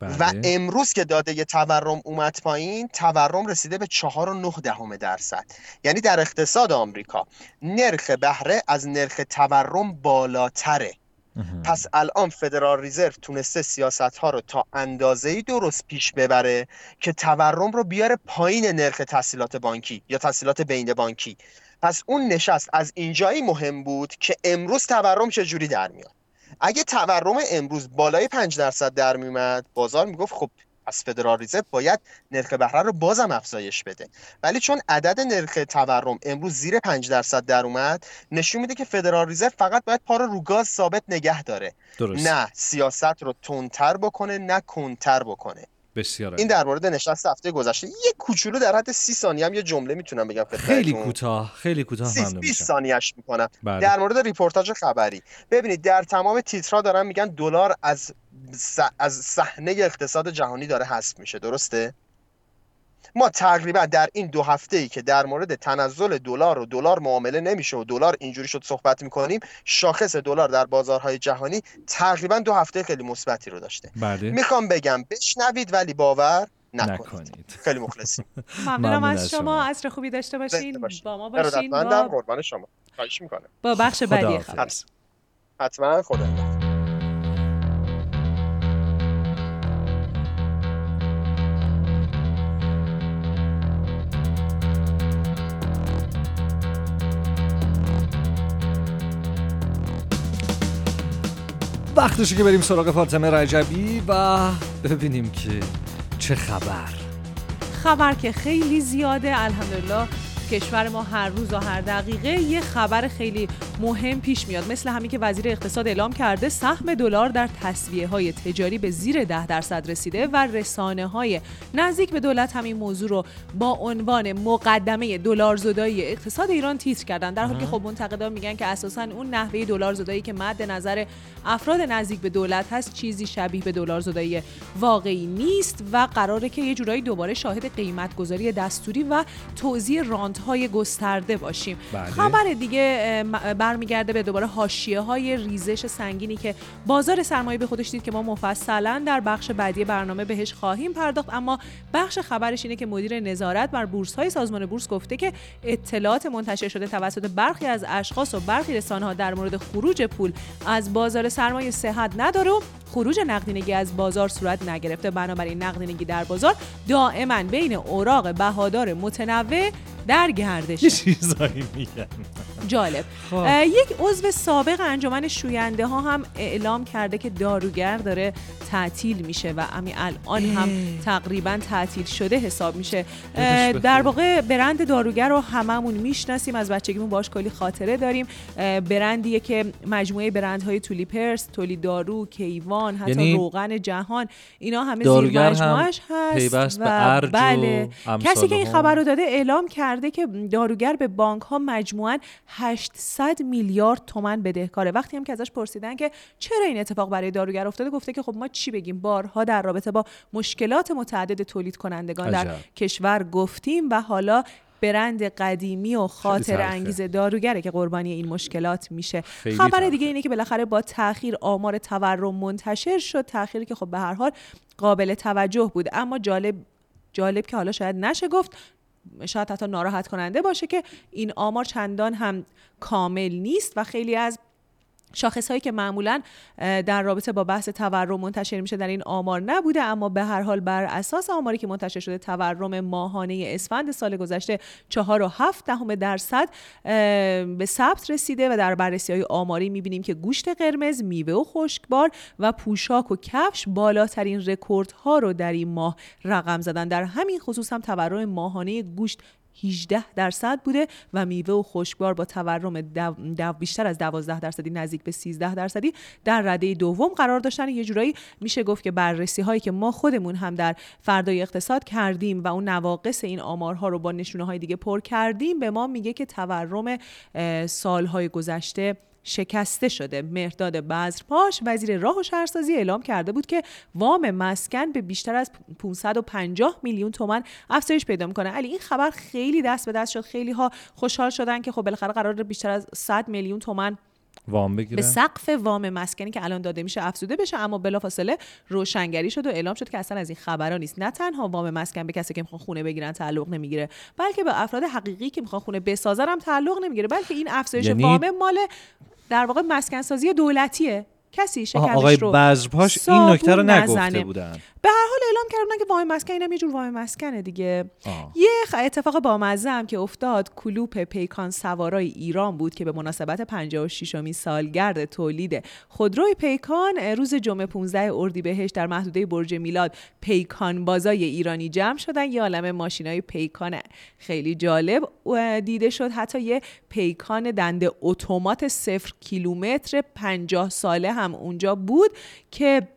Speaker 7: بله. و امروز که داده ی تورم اومد پایین تورم رسیده به 4 و 9 دهم درصد. یعنی در اقتصاد آمریکا نرخ بهره از نرخ تورم بالاتره. پس الان فدرال ریزرو تونسته سیاست ها رو تا اندازه درست پیش ببره که تورم رو بیاره پایین نرخ تحصیلات بانکی یا تحصیلات بین بانکی. پس اون نشست از اینجایی مهم بود که امروز تورم چجوری در میاد. اگه تورم امروز بالای 5 درصد در میومد بازار می‌گفت خب پس فدرال ریزرو باید نرخ بهره رو بازم افزایش بده. ولی چون عدد نرخ تورم امروز زیر 5 درصد در اومد نشون میده که فدرال ریزرو فقط باید پا رو رو گاز ثابت نگه داره. درست. نه سیاست رو تندتر بکنه نه کنتر بکنه.
Speaker 1: بسیار
Speaker 7: این در مورد نشست هفته گذشته. یه کوچولو در حد سی ثانیه هم یه جمله می‌تونم بگم
Speaker 1: خیلی کوتاه خیلی کوتاه
Speaker 7: ممنون 20 ثانیه‌اش می‌کنم. بله. در مورد ریپورتاج خبری. ببینید در تمام تیترها دارن میگن دلار از از صحنه اقتصاد جهانی داره حذف میشه. درسته؟ ما تقریبا در این دو هفته ای که در مورد تنزل دلار و دلار معامله نمیشه و دلار اینجوری شد صحبت می‌کنیم شاخص دلار در بازارهای جهانی تقریبا دو هفته خیلی مثبتی رو داشته. بله. می‌خوام بگم بشنوید ولی باور نکنید, نکنید. خیلی مخلصیم.
Speaker 2: ممنونم از شما. عصر خوبی داشته باشین. با ما باشین. با...
Speaker 7: قربان شما. خواهش می‌کنم.
Speaker 2: با بخش بعدی خبر.
Speaker 7: حتما. خدا
Speaker 1: وقتشه که بریم سراغ فاطمه رجبی و ببینیم که چه خبر.
Speaker 2: خبر که خیلی زیاده الحمدلله. کشور ما هر روز و هر دقیقه یه خبر خیلی مهم پیش میاد. مثل همین که وزیر اقتصاد اعلام کرده سهم دلار در تصویه های تجاری به زیر ده درصد رسیده و رسانه های نزدیک به دولت همین موضوع رو با عنوان مقدمه دلار زدایی اقتصاد ایران تیتر کردن. در حالی که خب منتقدان میگن که اساسا اون نحوه دلار زدایی که مد نظر افراد نزدیک به دولت هست چیزی شبیه به دلار زدایی واقعی نیست و قراره که یه جورایی دوباره شاهد قیمت گذاری دستوری و توزیع رانت های گسترده باشیم. بله. خبر دیگه برمیگرده به دوباره حاشیه های ریزش سنگینی که بازار سرمایه به خودش دید که ما مفصلا در بخش بعدی برنامه بهش خواهیم پرداخت. اما بخش خبرش اینه که مدیر نظارت بر بورس های سازمان بورس گفته که اطلاعات منتشر شده توسط برخی از اشخاص و برخی رسانه ها در مورد خروج پول از بازار سرمایه صحت نداره و خروج نقدینگی از بازار صورت نگرفته. بنابراین نقدینگی در بازار دائما بین اوراق بهادار متنوع در گردش
Speaker 1: چیزایی میگن.
Speaker 2: جالب. خب. یک عضو سابق انجمن شوینده ها هم اعلام کرده که داروگر داره تعطیل میشه و همین الان هم تقریبا تعطیل شده حساب میشه. در واقع برند داروگر رو هممون می‌شناسیم از بچگیمون باش کلی خاطره داریم. برندیه که مجموعه برندهای تولی پرس تولی دارو کیوان حتی یعنی روغن جهان اینا همه زیر مجموعش هست و بله. کسی که این خبر رو داده اعلام کرده که داروگر به بانک ها مجموعا 800 میلیارد تومن بدهکاره وقتی هم که ازش پرسیدن که چرا این اتفاق برای داروگر افتاده گفته که خب ما چی بگیم بارها در رابطه با مشکلات متعدد تولید کنندگان در. کشور گفتیم و حالا برند قدیمی و خاطر. انگیز داروگره که قربانی این مشکلات میشه خبر. دیگه اینه که بالاخره با تاخیر آمار تورم منتشر شد تاخیری که خب به هر حال قابل توجه بود اما جالب جالب که حالا شاید نشه گفت شاید حتی ناراحت کننده باشه که این آمار چندان هم کامل نیست و خیلی از شاخص هایی که معمولا در رابطه با بحث تورم منتشر میشه در این آمار نبوده اما به هر حال بر اساس آماری که منتشر شده تورم ماهانه اسفند سال گذشته 4.7 دهم درصد به ثبت رسیده و در بررسی های آماری می‌بینیم که گوشت قرمز، میوه و خشکبار و پوشاک و کفش بالاترین رکوردها رو در این ماه رقم زدن. در همین خصوص هم تورم ماهانه گوشت 18 درصد بوده و میوه و خشکبار با تورم دو دو بیشتر از 12 درصدی نزدیک به 13 درصدی در رده دوم قرار داشتن. یه جورایی میشه گفت که بررسی هایی که ما خودمون هم در فردای اقتصاد کردیم و اون نواقص این آمارها رو با نشونه های دیگه پر کردیم به ما میگه که تورم سالهای گذشته شکسته شده. مهرداد بذرپاش وزیر راه و شهرسازی اعلام کرده بود که وام مسکن به بیشتر از 550 میلیون تومن افزایش پیدا می‌کنه. علی این خبر خیلی دست به دست شد. خیلی ها خوشحال شدن که خب بالاخره قرار بیشتر از 100 میلیون تومن
Speaker 1: وام
Speaker 2: به
Speaker 1: بگیرن
Speaker 2: سقف وام مسکنی که الان داده میشه افزوده بشه اما بلافاصله روشنگری شد و اعلام شد که اصلا از این خبرا نیست. نه تنها وام مسکن به کسی که می‌خوان خونه بگیرن تعلق نمی‌گیره بلکه به افراد حقیقی که می‌خوان خونه بسازن هم تعلق نمی‌گیره. بلکه این افزایش
Speaker 1: یعنی-
Speaker 2: وام مال در واقع مسکن سازی دولتیه. کسی شکرش
Speaker 1: آقای
Speaker 2: رو
Speaker 1: بذرپاش این نکته رو نگفته. بودن.
Speaker 2: به هر حال اعلام کردن که وام مسکن اینم یه جور وام مسکنه دیگه.
Speaker 1: آه.
Speaker 2: یه اتفاق بامزه هم که افتاد کلوپ پیکان سوارای ایران بود که به مناسبت 56 امین سالگرد تولید خودروی پیکان روز جمعه 15 اردیبهشت در محدوده برج میلاد پیکان بازای ایرانی جمع شدن. یه عالم ماشینای پیکان خیلی جالب دیده شد. حتی یه پیکان دنده اتومات صفر کیلومتر 50 ساله هم اونجا بود که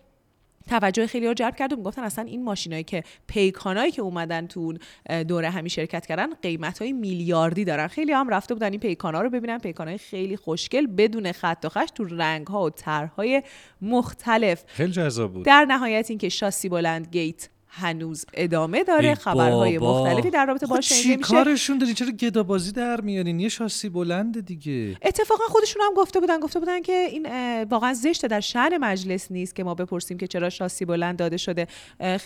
Speaker 2: توجه خیلی رو جلب کرد و می‌گفتن اصلا این ماشینایی که پیکانایی که اومدن تو دوره همی شرکت کردن قیمت های میلیاردی دارن. خیلی هم رفته بودن این پیکانا رو ببینن. پیکانای خیلی خوشگل بدون خط و خش تو رنگ ها و طرحهای مختلف.
Speaker 1: خیلی جذاب بود.
Speaker 2: در نهایت اینکه شاسی بلند گیت هنوز ادامه داره
Speaker 1: ای
Speaker 2: خبرهای
Speaker 1: بابا.
Speaker 2: مختلفی در رابطه
Speaker 1: خب
Speaker 2: باش
Speaker 1: چی
Speaker 2: شنیده میشه
Speaker 1: کارشون داری چرا گدابازی در میارین یه شاسی بلنده دیگه
Speaker 2: اتفاقا خودشون هم گفته بودن گفته بودن که این واقعا زشته در شأن مجلس نیست که ما بپرسیم که چرا شاسی بلند داده شده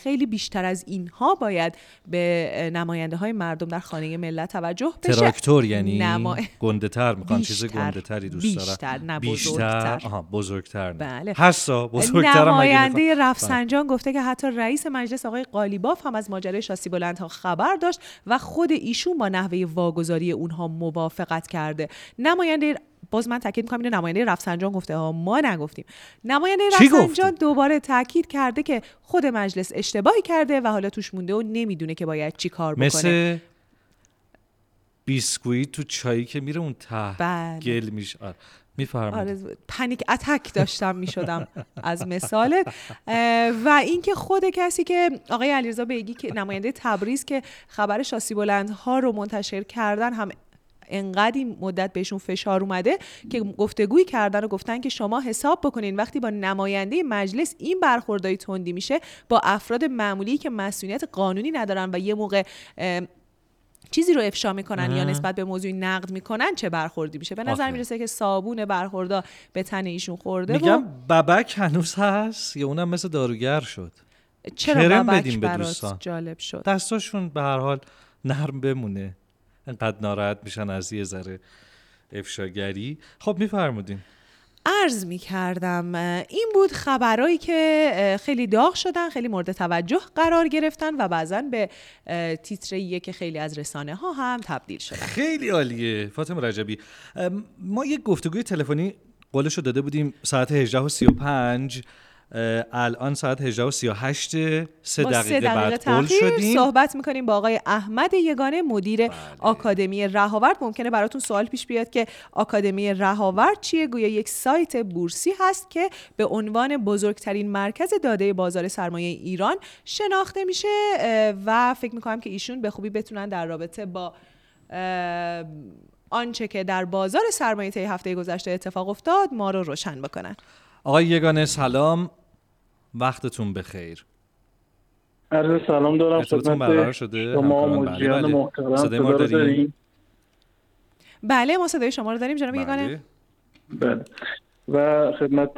Speaker 2: خیلی بیشتر از اینها باید به نماینده های مردم در خانه ملت توجه بشه
Speaker 1: تراکتور یعنی
Speaker 2: نما...
Speaker 1: گنده تر می‌خوان چیز
Speaker 2: بیشتر.
Speaker 1: گنده تری دوست دارن
Speaker 2: بیشتر، نه
Speaker 1: بیشتر
Speaker 2: بزرگتر.
Speaker 1: آها بزرگتر نه.
Speaker 2: بله.
Speaker 1: هستا بزرگتر
Speaker 2: نماینده
Speaker 1: بخواد.
Speaker 2: رفسنجان گفته که حتی رئیس مجلس آقای قالیباف هم از ماجرای شاسی بلندها خبر داشت و خود ایشون با نحوه واگذاری اونها موافقت کرده. نماینده باز من تاکید می‌کنم اینو نماینده رفسنجان گفته ها ما نگفتیم. نماینده رفسنجان؟ دوباره تاکید کرده که خود مجلس اشتباهی کرده و حالا توش مونده و نمی‌دونه که باید چی کار بکنه.
Speaker 1: مثل بیسکویت تو چایی که میره اون ته
Speaker 2: بله.
Speaker 1: گل میشه. میفرمایید.
Speaker 2: آره پنیک اتک داشتم می‌شدم از مثالت. اه، و اینکه خود کسی که آقای علیرضا بیگی که نماینده تبریز که خبر شاسی بلندها رو منتشر کردن هم انقدر این مدت بهشون فشار اومده که گفتگویی کردن و گفتن که شما حساب بکنین وقتی با نماینده مجلس این برخوردهای تندی میشه با افراد معمولی که مسئولیت قانونی ندارن و یه موقع چیزی رو افشا می‌کنن یا نسبت به موضوعی نقد می‌کنن چه برخوردی میشه؟ به نظر. می‌رسه که صابون برخوردا به تن ایشون خورده
Speaker 1: میگم
Speaker 2: و
Speaker 1: ببک هنوز هست یا اونم مثل داروگر شد؟
Speaker 2: چرا
Speaker 1: بدیم به دوستان.
Speaker 2: جالب شد؟
Speaker 1: دستاشون به هر حال نرم بمونه. انقدر ناراحت میشن از یه ذره افشاگری. خب میفرمودین.
Speaker 2: عرض می کردم این بود خبرهایی که خیلی داغ شدن خیلی مورد توجه قرار گرفتن و بعضا به اه، تیتریه که خیلی از رسانه ها هم تبدیل شدن.
Speaker 1: خیلی عالیه. فاطمه رجبی ما یک گفتگوی تلفنی قولش رو داده بودیم ساعت 18 و 35 اه، الان ساعت 18 و 38 سه دقیقه,
Speaker 2: دقیقه
Speaker 1: بعد شدیم. بله.
Speaker 2: صحبت می‌کنیم با آقای احمد یگانه مدیر آکادمی رهاورد. ممکنه براتون سوال پیش بیاد که آکادمی رهاورد چیه؟ گویا یک سایت بورسی هست که به عنوان بزرگترین مرکز داده بازار سرمایه ایران شناخته میشه و فکر می‌کنم که ایشون به خوبی بتونن در رابطه با آنچه که در بازار سرمایه طی هفته گذشته اتفاق افتاد ما رو روشن بکنن.
Speaker 1: آقای یگانه سلام وقتتون بخیر
Speaker 8: عرض سلام دارم
Speaker 1: ارتباطتون برقرار شده
Speaker 8: شما
Speaker 1: همکاران؟ بله،
Speaker 8: مجریان
Speaker 1: بله.
Speaker 8: محترم
Speaker 1: صدای ما رو
Speaker 8: صدا رو
Speaker 1: داریم؟
Speaker 8: داریم؟
Speaker 2: بله ما صدای شما رو داریم جناب یگانه
Speaker 1: بله.
Speaker 8: بله و خدمت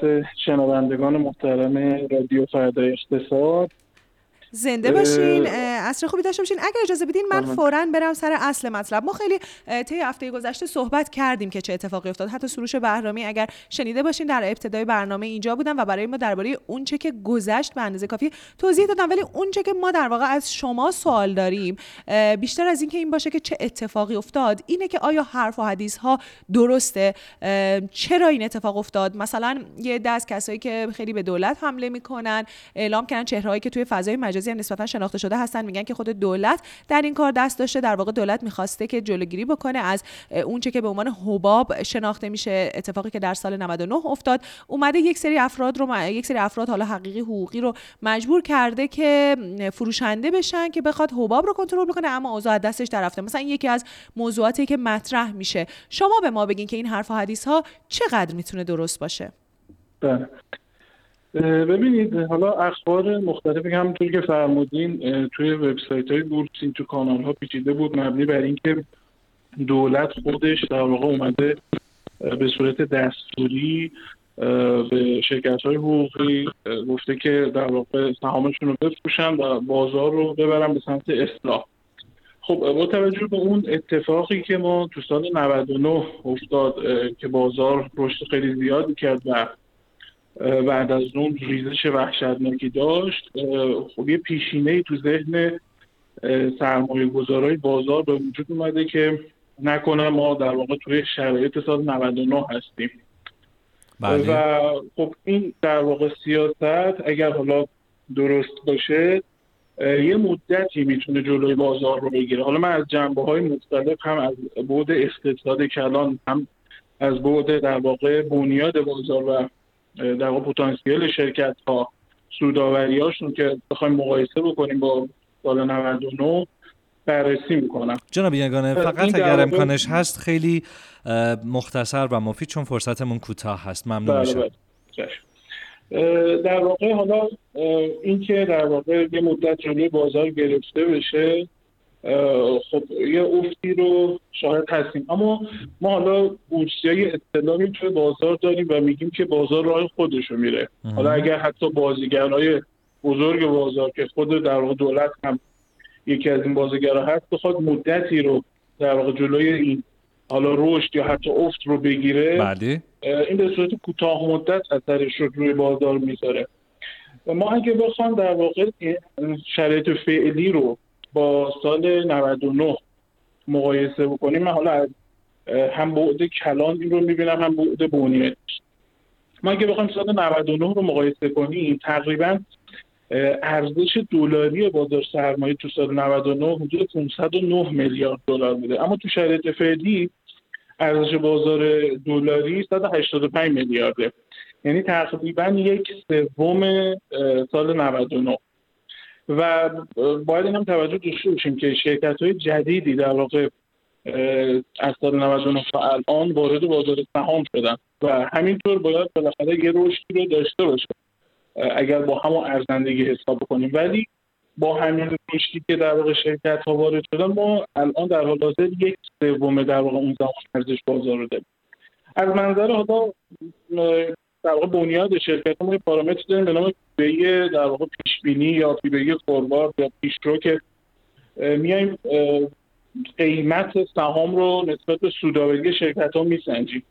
Speaker 8: شنوندگان محترم رادیو فردای اقتصاد
Speaker 2: زنده باشین عصر خوبی داشته باشین. اگر اجازه بدین من. فورا برم سر اصل مطلب. ما خیلی طی هفته گذشته صحبت کردیم که چه اتفاقی افتاد. حتی سروش بهرامی اگر شنیده باشین در ابتدای برنامه اینجا بودن و برای ما درباره اون چه که گذشت به اندازه کافی توضیح دادم. ولی اون چه که ما در واقع از شما سوال داریم بیشتر از اینکه این باشه که چه اتفاقی افتاد اینه که آیا حرف و حدیث ها درسته چرا این اتفاق افتاد؟ مثلا یه از کسایی که خیلی به دولت حمله می‌کنن اعلام کردن چهرهایی که توی فضای مجازی هم نسبتا شناخته شده هستن میگن که خود دولت در این کار دست داشته. در واقع دولت می‌خواسته که جلوگیری بکنه. از اونچه که به عنوان حباب شناخته میشه اتفاقی که در سال 99 افتاد اومده یک سری افراد رو یک سری افراد حالا حقیقی حقوقی رو مجبور کرده که فروشنده بشن که بخواد حباب رو کنترل بکنه اما اوضاع دستش در رفته مثلا یکی از موضوعاتی که مطرح میشه. شما به ما بگین که این حرف و حدیث ها چقدر می‌تونه درست باشه؟
Speaker 8: بله. ببینید حالا اخبار مختلفی همونطور که فرمودین توی وبسایت های بورسی تو کانال ها پیچیده بود مبنی بر اینکه دولت خودش در واقع اومده به صورت دستوری به شرکت های حقوقی گفته که در واقع سهامشون رو بفروشن و بازار رو ببرن به سمت اصلاح. خب با توجه به اون اتفاقی که ما تو سال 99 افتاد که بازار رشد خیلی زیادی کرد و بعد از اون ریزش وحشتناکی داشت خب یه پیشینه ای تو ذهن سرمایه گذارای بازار به وجود اومده که نکنه ما در واقع توی شرایط سال 99 هستیم.
Speaker 1: بله.
Speaker 8: و خب این در واقع سیاست اگر حالا درست باشه یه مدتی می‌تونه جلوی بازار رو بگیره. حالا من از جنبه های مختلف هم از بعد اقتصاد کلان هم از بعد در واقع بنیاد بازار و در واقع پتانسیل شرکت ها سوداوریاشون که بخوایم مقایسه بکنیم با سال 99 بررسی می‌کنم.
Speaker 1: جناب یگانه فقط اگر امکانش هست خیلی مختصر و مفید چون فرصتمون کوتاه هست. ممنون
Speaker 8: بله
Speaker 1: میشم.
Speaker 8: بله. در واقع حالا اه، این که در واقع یه مدت جلوی بازار گرفته بشه خب یه افتی رو شاهد هستیم. اما ما حالا های اطلاعی توی بازار داریم و میگیم که بازار راه خودش رو میره. حالا اگر حتی بازیگرای بزرگ بازار که خود در واقع دولت هم یکی از این بازیگرا هست بخواد مدتی رو در واقع جلوی این حالا رشد یا حتی افت رو بگیره
Speaker 1: بله.
Speaker 8: این به صورت کوتاه مدت اثرش رو روی بازار می‌ذاره. و ما اگه بخوام در واقع شرایط فعلی رو با سال 99 مقایسه بکنیم من حالا هم بعد کلان این رو می‌بینم هم بعد بنیاد ما اگه بخوایم سال 99 رو مقایسه کنیم تقریبا ارزش دلاری بازار سرمایه تو سال 99 حدود 509 میلیارد دلار بوده. اما تو شرایط فعلی ارزش بازار دلاری 185 میلیارده. یعنی تقریبا یک سوم سال 99 و باید این هم توجه داشته باشیم که شرکت های جدیدی در واقع از سال 99 تا الان وارد بازار سهام شدن و همینطور باید بالاخره یه رشدی رو داشته باشه اگر با همون ارزندگی حساب کنیم ولی با همین رشدی که در واقع شرکت ها وارد شدن ما الان در حال حاضر یک سوم در واقع اون زمان ارزش بازار رو داریم. از منظر حالا در واقع بنیاد شرکت ما یه پارامتر داریم به نام P/E در واقع پیش بینی یا P/E forward یا پیشرو که میایم قیمت سهام رو نسبت به سودآوری شرکت ها میسنجیم.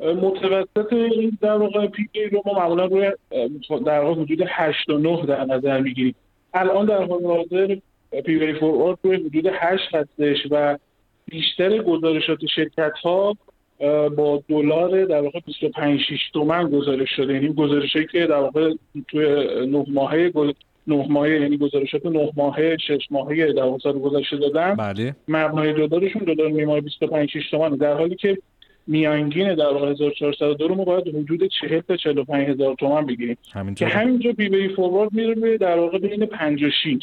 Speaker 8: متوسط این در واقع P/E رو ما معمولا روی در واقع حدود 8 و 9 در نظر می‌گیریم. الان در حال حاضر P/E forward روی حدود 8 هستش و بیشتر گزارشات شرکت ها با دلار در واقع 25 6 تومن گزارش شده. یعنی گزارشی که در واقع توی نه ماهه نه ماهه یعنی گزارشات نه ماهه شش ماهه در واقع سال گذشته دادن.
Speaker 1: بله.
Speaker 8: مبنای دلارشون دلار نیمای 25 6 تومن. در حالی که میانگین در واقع 1402 رو ما باید حدود 40 تا 45 هزار تومن بگیریم. که همینجا پی بی فوروارد میره به در واقع بین 5 و 6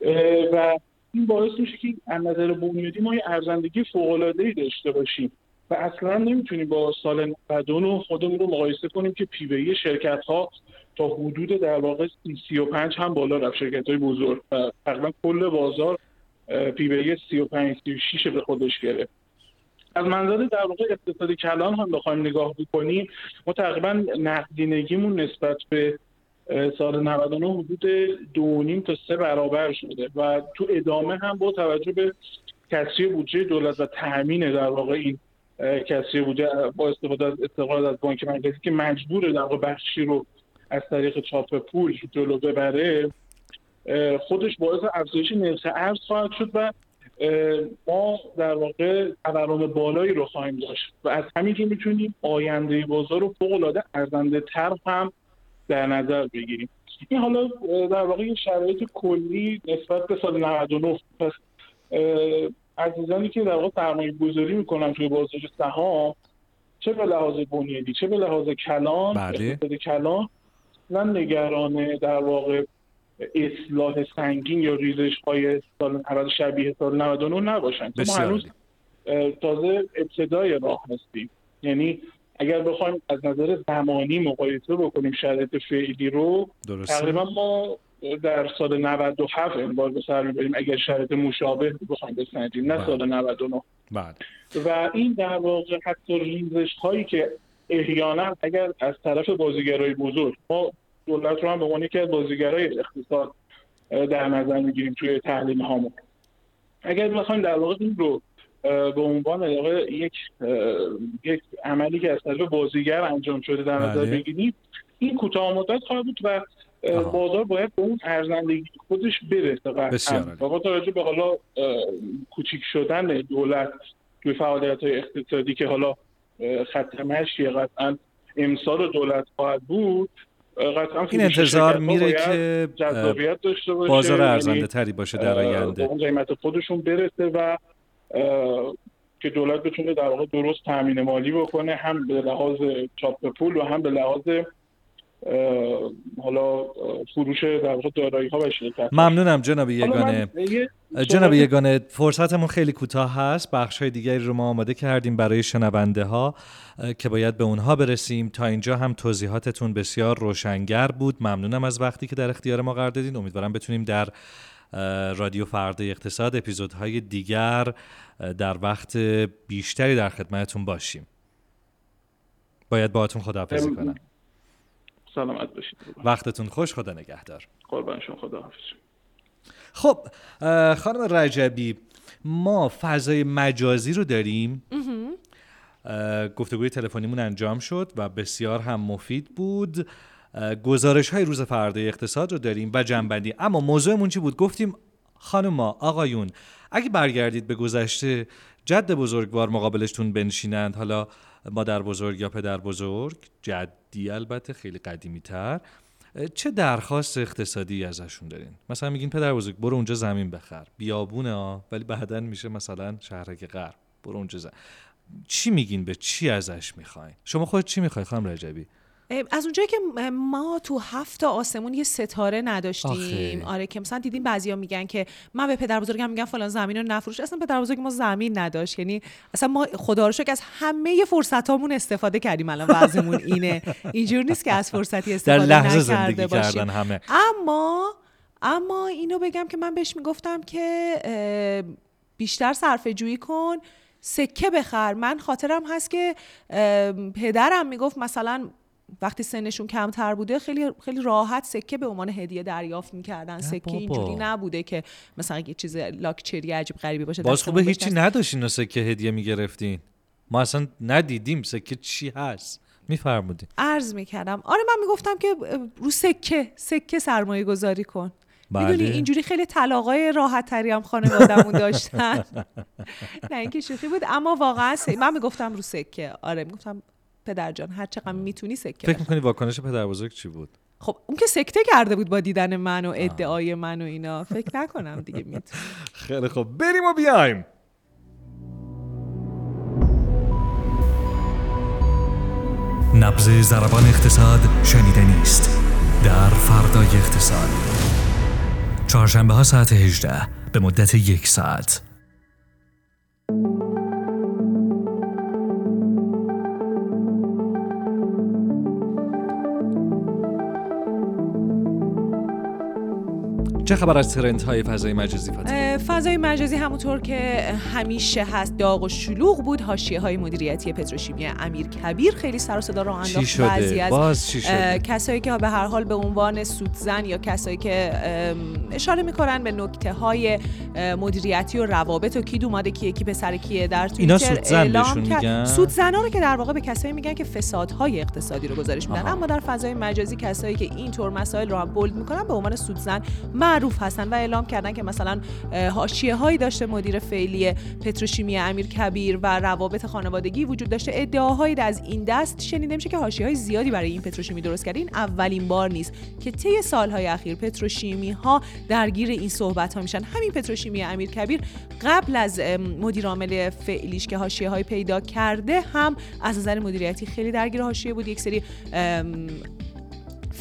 Speaker 8: اه، و این باعث میشه که از نظر بنیادی ما یه ارزندگی فوق‌العاده‌ای داشته باشیم. و اصلا نمی‌تونیم با سال 99 خودمون رو مقایسه کنیم که پی شرکت ها تا حدود در واقع 35 هم بالا رفت. شرکت های بزرگ تقریبا کل بازار پی وی 35 36 به خودش گرفت. از منظر در واقع اقتصادی کلان هم بخوایم نگاه بکنیم ما تقریبا نقدینگیمون نسبت به سال 99 حدود دو تا سه برابر شده و تو ادامه هم با توجه به کسری بودجه دولت و تامین در واقع این کسری بودجه با استفاده از استقلال از بانک مرکزی که مجبور در بخشی رو از طریق چاپ پول جلو ببره خودش باعث افزایش نرخ ارز خواهد شد و ما در واقع تورم بالایی رو خواهیم داشت و از همینجور می‌تونیم آینده بازار رو فوق العاده ارزنده تر هم در نظر بگیریم. این حالا در واقع شرایط کلی نسبت به سال 99 پس عزیزانی که در واقع سرمایه گذاری می‌کنن توی بازار سهام چه به لحاظ بنیادی چه به لحاظ کلان
Speaker 1: بله.
Speaker 8: کلان من نگران در واقع اصلاح سنگین یا ریزش های سال 90 شبیه سال 99 نباشن. ما هنوز تازه ابتدای راه هستیم. یعنی اگر بخوایم از نظر زمانی مقایسه بکنیم شرایط فعلی رو تقریبا ما در سال 97 انبار به سر می‌بریم اگر شرایط مشابه بخوایم بسنجیم نه سال 99
Speaker 1: بعد.
Speaker 8: و این در واقع حتی ریزش هایی که احیانا اگر از طرف بازیگرای بزرگ ما دولت رو هم به عنوان یکی از بازیگرای اقتصاد در نظر می‌گیریم توی تحلیل هامون اگر بخوایم در واقع این رو به عنوان یک یک عملی که از طرف بازیگر انجام شده در نظر بله. بگیریم این کوتاه مدت خواهد بود و بازار باید به اون ارزندگی خودش برسه
Speaker 1: بسیار
Speaker 8: با توجه به حالا کوچیک شدن دولت توی فعالیت های اقتصادی که حالا خط مشی قطعا امسال دولت خواهد بود قطعا
Speaker 1: این انتظار میره که
Speaker 8: جذابیت داشته باشه
Speaker 1: بازار یعنی ارزنده تری باشه در آینده.
Speaker 8: اون قیمت خودشون برسه و که دولت بتونه در واقع درست تامین مالی بکنه هم به لحاظ چاپ پول و هم به لحاظ حالا فروش در واقع دارایی ها و
Speaker 1: ممنونم جناب یگانه. جناب یگانه فرصتمون خیلی کوتاه هست. بخش های دیگری رو ما آماده کردیم برای شنونده ها که باید به اونها برسیم. تا اینجا هم توضیحاتتون بسیار روشنگر بود. ممنونم از وقتی که در اختیار ما قرار دادین. امیدوارم بتونیم در رادیو فردا اقتصاد اپیزودهای دیگر در وقت بیشتری در خدمتتون باشیم. باید باهاتون خداحافظی کنم.
Speaker 8: سلامت باشید.
Speaker 1: وقتتون خوش خدا نگهدار.
Speaker 8: قربان شما خدا حافظ.
Speaker 1: خب خانم رجبی ما فضای مجازی رو داریم. گفتگوی تلفنیمون انجام شد و بسیار هم مفید بود. گزارش های روز فردای اقتصاد رو داریم و جنبندی. اما موضوعمون چی بود؟ گفتیم خانوما آقایون اگه برگردید به گذشته جد بزرگوار مقابلشتون بنشینند. حالا مادر بزرگ یا پدر بزرگ جدی البته خیلی قدیمی تر چه درخواست اقتصادی ازشون دارین؟ مثلا میگین پدر بزرگ برو اونجا زمین بخر. بیابونه ها ولی بعدا میشه مثلا شهرک غرب. برو اونجا زمین. چی میگین؟ به چی ازش می‌خواین؟ شما خود چی می‌خوای خانم رجبی؟
Speaker 2: از اونجایی که ما تو هفت آسمون یه ستاره نداشتیم. آخه. آره که مثلا دیدیم بعضیا میگن که من به پدر بزرگم میگم فلان زمین رو نفروش. اصلا پدر بزرگ ما زمین نداشت. یعنی اصلا ما خدا رو شکر از همه فرصتامون استفاده کردیم الان. وضعمون اینه. اینجور نیست که از فرصتی استفاده
Speaker 1: در لحظه زندگی کردن همه.
Speaker 2: اما اما اینو بگم که من بهش می‌گفتم که بیشتر صرفه جویی کن سکه بخر. من خاطرم هست که پدرم می‌گفت مثلا وقتی سنشون کمتر بوده خیلی خیلی راحت سکه به عنوان هدیه دریافت می‌کردن. سکه اینجوری نبوده که مثلا یه چیز لاکچری عجیب غریبی باشه
Speaker 1: باز خوبه هیچی نداشتین و سکه هدیه می‌گرفتین. ما اصلا ندیدیم سکه چی هست. میفرمودین.
Speaker 2: عرض می‌کردم. آره من می‌گفتم که رو سکه سکه سرمایه گذاری کن بله. می‌دونی اینجوری خیلی طلاقای راحت تری هم خانوادمون داشتن. نه اینکه شوخی بود اما واقعا من می‌گفتم رو سکه. آره می‌گفتم پدر جان هر چقدر می‌تونی سکه
Speaker 1: فکر می‌کنی واکنش پدر بزرگ چی بود؟
Speaker 2: خب اون که سکته کرده بود با دیدن من و ادعای من و اینا. فکر نکنم دیگه می‌تونه
Speaker 1: خیلی خب بریم و بیایم.
Speaker 3: نبز زربان اقتصاد شنیده نیست. در فردای اقتصاد. چهارشنبه ها ساعت 18 به مدت یک ساعت.
Speaker 1: چه خبر از ترنت های فضای مجازی فاطمه؟
Speaker 2: فضای مجازی همونطور که همیشه هست داغ و شلوغ بود. حاشیه های مدیریتی پتروشیمی امیر کبیر خیلی سر و صدا راه
Speaker 1: چی
Speaker 2: انداخت.
Speaker 1: شده؟
Speaker 2: بعضی از
Speaker 1: باز چی شده؟
Speaker 2: کسایی که به هر حال به عنوان سودزن یا کسایی که اشاره می‌کنن به نکته های مدیریتی و روابط و کی اومده کیه کی پسر کیه در توییتر
Speaker 1: اینا سودزن
Speaker 2: اعلام
Speaker 1: بهشون
Speaker 2: کرد-
Speaker 1: میگن؟
Speaker 2: سودزنا رو که در واقع به کسایی میگن که فسادهای اقتصادی رو گزارش میدن. اما در فضای مجازی کسایی که اینطور مسائل رو هم بولد می‌کنن به عنوان سودزن معروف هستن و اعلام کردن که مثلا حاشیه هایی داشته مدیر فعلی پتروشیمی امیر کبیر و روابط خانوادگی وجود داشته. ادعاهایی از این دست شنیده میشه که حاشیه های زیادی برای این پتروشیمی درست کرده اولین بار نیست که طی سالهای اخیر پتروشیمی ها درگیر این صحبت ها میشن. همین پتروشیمی امیر کبیر قبل از مدیر عامل فعلیش که حاشیه های پیدا کرده هم از نظر مدیریتی خیلی درگیر حاشیه بود. یک سری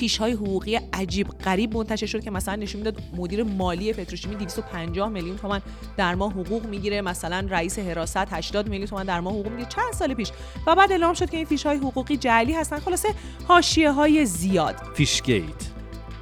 Speaker 2: فیش های حقوقی عجیب غریب منتشر شد که مثلا نشون می‌داد مدیر مالی پتروشیمی 250 میلیون تومان در ماه حقوق می‌گیره. مثلا رئیس حراست 80 میلیون تومان در ماه حقوق می‌گیره. چند سال پیش. و بعد اعلام شد که این فیش های حقوقی جعلی هستن. خلاصه حاشیه های زیاد.
Speaker 1: فیشگیت.
Speaker 2: اه،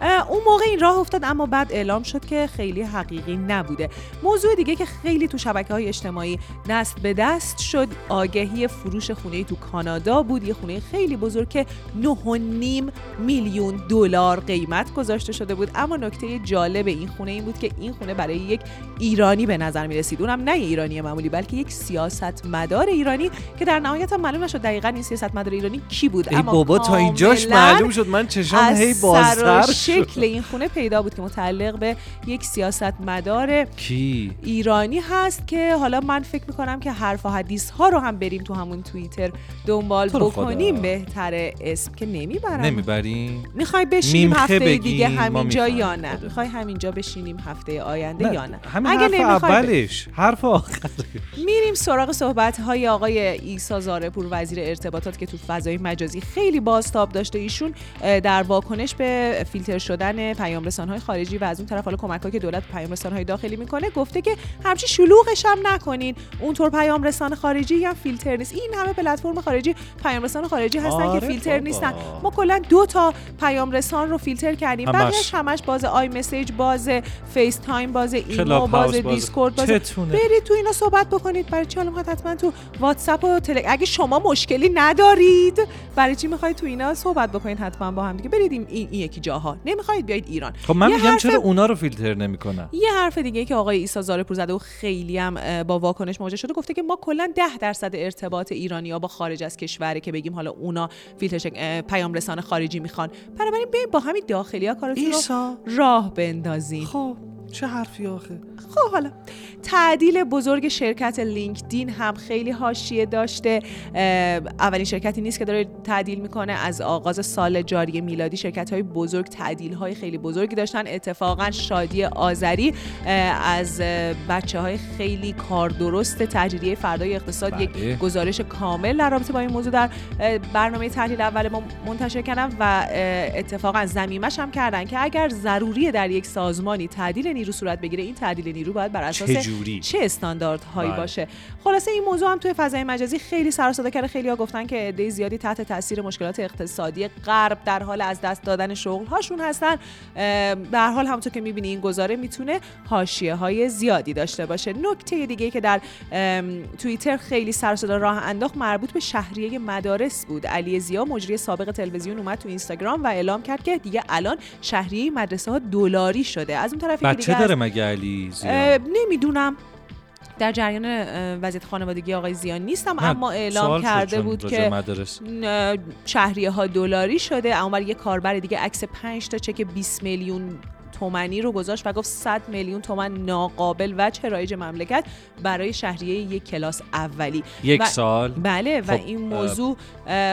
Speaker 2: اون موقع این راه افتاد اما بعد اعلام شد که خیلی حقیقی نبوده. موضوع دیگه که خیلی تو شبکه های اجتماعی دست به دست شد آگهی فروش خونه تو کانادا بود یه خونه خیلی بزرگ که 9.5 میلیون دلار قیمت گذاشته شده بود. اما نکته جالب این خونه این بود که این خونه برای یک ایرانی به نظر می رسید اونم نه ایرانی معمولی بلکه یک سیاستمدار ایرانی که در نهایت هم معلوم نشد دقیقا این سیاستمدار ایرانی کی بود.
Speaker 1: ای
Speaker 2: اما
Speaker 1: بابا تا اینجاش معلوم شد. من چشام هی بازتر
Speaker 2: شکل این خونه پیدا بود که متعلق به یک سیاستمدار
Speaker 1: کی؟
Speaker 2: ایرانی هست که حالا من فکر می‌کنم که حرف و حدیث ها رو هم بریم تو همون توییتر دنبال. بکنیم. بهتره اسم که نمی‌برم.
Speaker 1: نمی‌بریم؟
Speaker 2: می‌خوای بشینیم هفته دیگه همینجا. یا نه. می‌خوای همینجا بشینیم هفته آینده یا نه؟
Speaker 1: همین
Speaker 2: اگه
Speaker 1: حرف
Speaker 2: نمی‌خوای ب-
Speaker 1: اولش حرف آخرش.
Speaker 2: میریم سراغ صحبت های آقای ایسا زارپور وزیر ارتباطات که تو فضای مجازی خیلی بازتاب داشته ایشون در واکنش به فیلتر شدن پیام های خارجی و از اون طرف حالا کمک که دولت پیام های داخلی می‌کنه گفته که همچی شلوغش هم نکنین اونطور پیام رسان خارجی هم فیلتر نیست این همه پلتفرم خارجی پیام رسان خارجی هستن
Speaker 1: آره
Speaker 2: که فیلتر
Speaker 1: بابا.
Speaker 2: نیستن ما کلا دو تا پیام رسان رو فیلتر کردیم. بقیه‌اش همش باز آی مسیج باز فیس تایم باز ایمو باز. دیسکورد باز؟ برید تو اینا صحبت بکنید برای چی حالا می‌خواید حتما تو واتساپ و تلگ اگه شما مشکلی ندارید برای چی می‌خواید تو اینا صحبت بکنید حتما با هم دیگه برید این یکی جاها نمی‌خواید بیاید ایران.
Speaker 1: خب من میگم
Speaker 2: حرف-
Speaker 1: چرا اونا رو فیلتر نمی‌کنن؟
Speaker 2: یه حرف دیگه که آقای عیسی زارع‌پور زده و خیلی هم با واکنش مواجه شده گفته که ما کلا ده درصد ارتباط ایرانی ها با خارج از کشوره که بگیم حالا اونا فیلتر پیام رسان خارجی می‌خوان. بنابراین بیاین با همین داخلی ها کارتون رو راه بندازین.
Speaker 1: خب. چه حرفی آخه؟
Speaker 2: خب حالا تعدیل بزرگ شرکت لینکدین هم خیلی حاشیه داشته. اولین شرکتی نیست که داره تعدیل می‌کنه. از آغاز سال جاری میلادی شرکت های بزرگ تعدیل های خیلی بزرگی داشتن. اتفاقا شادی آذری از بچه های خیلی کار درست تجریه فردای اقتصاد
Speaker 1: بله.
Speaker 2: یک گزارش کامل در رابطه با این موضوع در برنامه تحلیل اول ما منتشر کردن و اتفاقا زمیمش هم کردن که اگر ضروری در یک سازمانی تعدیل نیرو صورت بگیره این تعدیل نیرو باید بر اساس
Speaker 1: چجوری؟
Speaker 2: چه استانداردهایی
Speaker 1: بله.
Speaker 2: باشه؟ خلاصه این موضوع هم توی فضای مجازی خیلی سر صدا کرده. خیلی ها گفتن که عده زیادی تحت تاثیر مشکلات اقتصادی غرب در حال از دست دادن شغل هاشون هستن هر حال همونطور که می‌بینی این گزاره می‌تونه حاشیه های زیادی داشته باشه. نکته دیگه که در توییتر خیلی سر صدا راه انداخت مربوط به شهریه مدارس بود. علی زیا مجری سابق تلویزیون اومد تو اینستاگرام و اعلام کرد که دیگه الان شهریه مدرسه ها دلاری شده. از اون طرف
Speaker 1: بچه
Speaker 2: دیگه
Speaker 1: داره مگه علی
Speaker 2: نمی‌دونم. در جریان وضعیت خانوادگی آقای زیان نیستم اما اعلام کرده بود که
Speaker 1: مدارس.
Speaker 2: ن- شهریه ها دلاری شده اما یه کاربر دیگه عکس 5 تا چک 20 میلیون تومنی رو گذاشت و گفت 100 میلیون تومن ناقابل وجه رایج مملکت برای شهریه یک کلاس اولی.
Speaker 1: یک
Speaker 2: و-
Speaker 1: سال؟
Speaker 2: بله و
Speaker 1: خب،
Speaker 2: این موضوع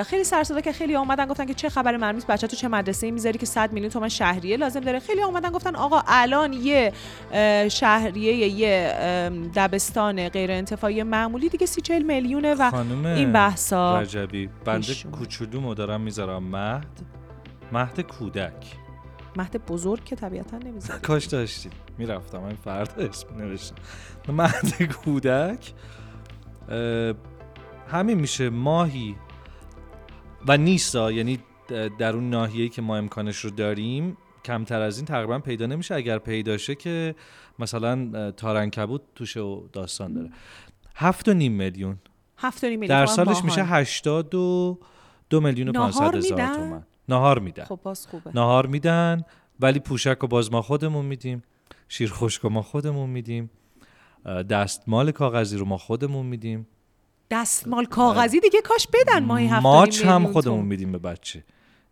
Speaker 2: خیلی سر صدا که خیلی اومدن گفتن که چه خبر مرمیز بچه تو چه مدرسه می‌ذاری که 100 میلیون تومن شهریه لازم داره. خیلی اومدن گفتن آقا الان یه شهریه یه دبستان غیر انتفاعی معمولی دیگه 30 40 میلیونه و این بحثا.
Speaker 1: رجبی بنده. کوچولو دارم می‌ذارم. مهد؟ مهد کودک.
Speaker 2: مهد بزرگ که طبیعتا نمی‌ذاریم
Speaker 1: کاش داشتیم. می‌رفتم. من فردا اسم نوشتم. مهد کودک. همین میشه. ماهی و نیستا یعنی در اون ناحیه‌ای که ما امکانش رو داریم کمتر از این تقریبا پیدا نمیشه. اگر پیدا شه که مثلا اه، تارنکبوت توشه و داستان داره. هفت و نیم میلیون.
Speaker 2: هفت و نیم میلیون
Speaker 1: در سالش
Speaker 2: ماهان.
Speaker 1: میشه هشتاد و دو میلیون و 500 هزار؟ تومن. نهار میدن.
Speaker 2: خب باز خوبه.
Speaker 1: نهار میدن ولی پوشک و باز ما خودمون میدیم شیر خشک ما خودمون میدیم دستمال کاغذی رو ما خودمون میدیم.
Speaker 2: دستمال کاغذی دیگه کاش بدن ماهی هفت و نیم
Speaker 1: ماچ هم خودمون. میدیم به بچه.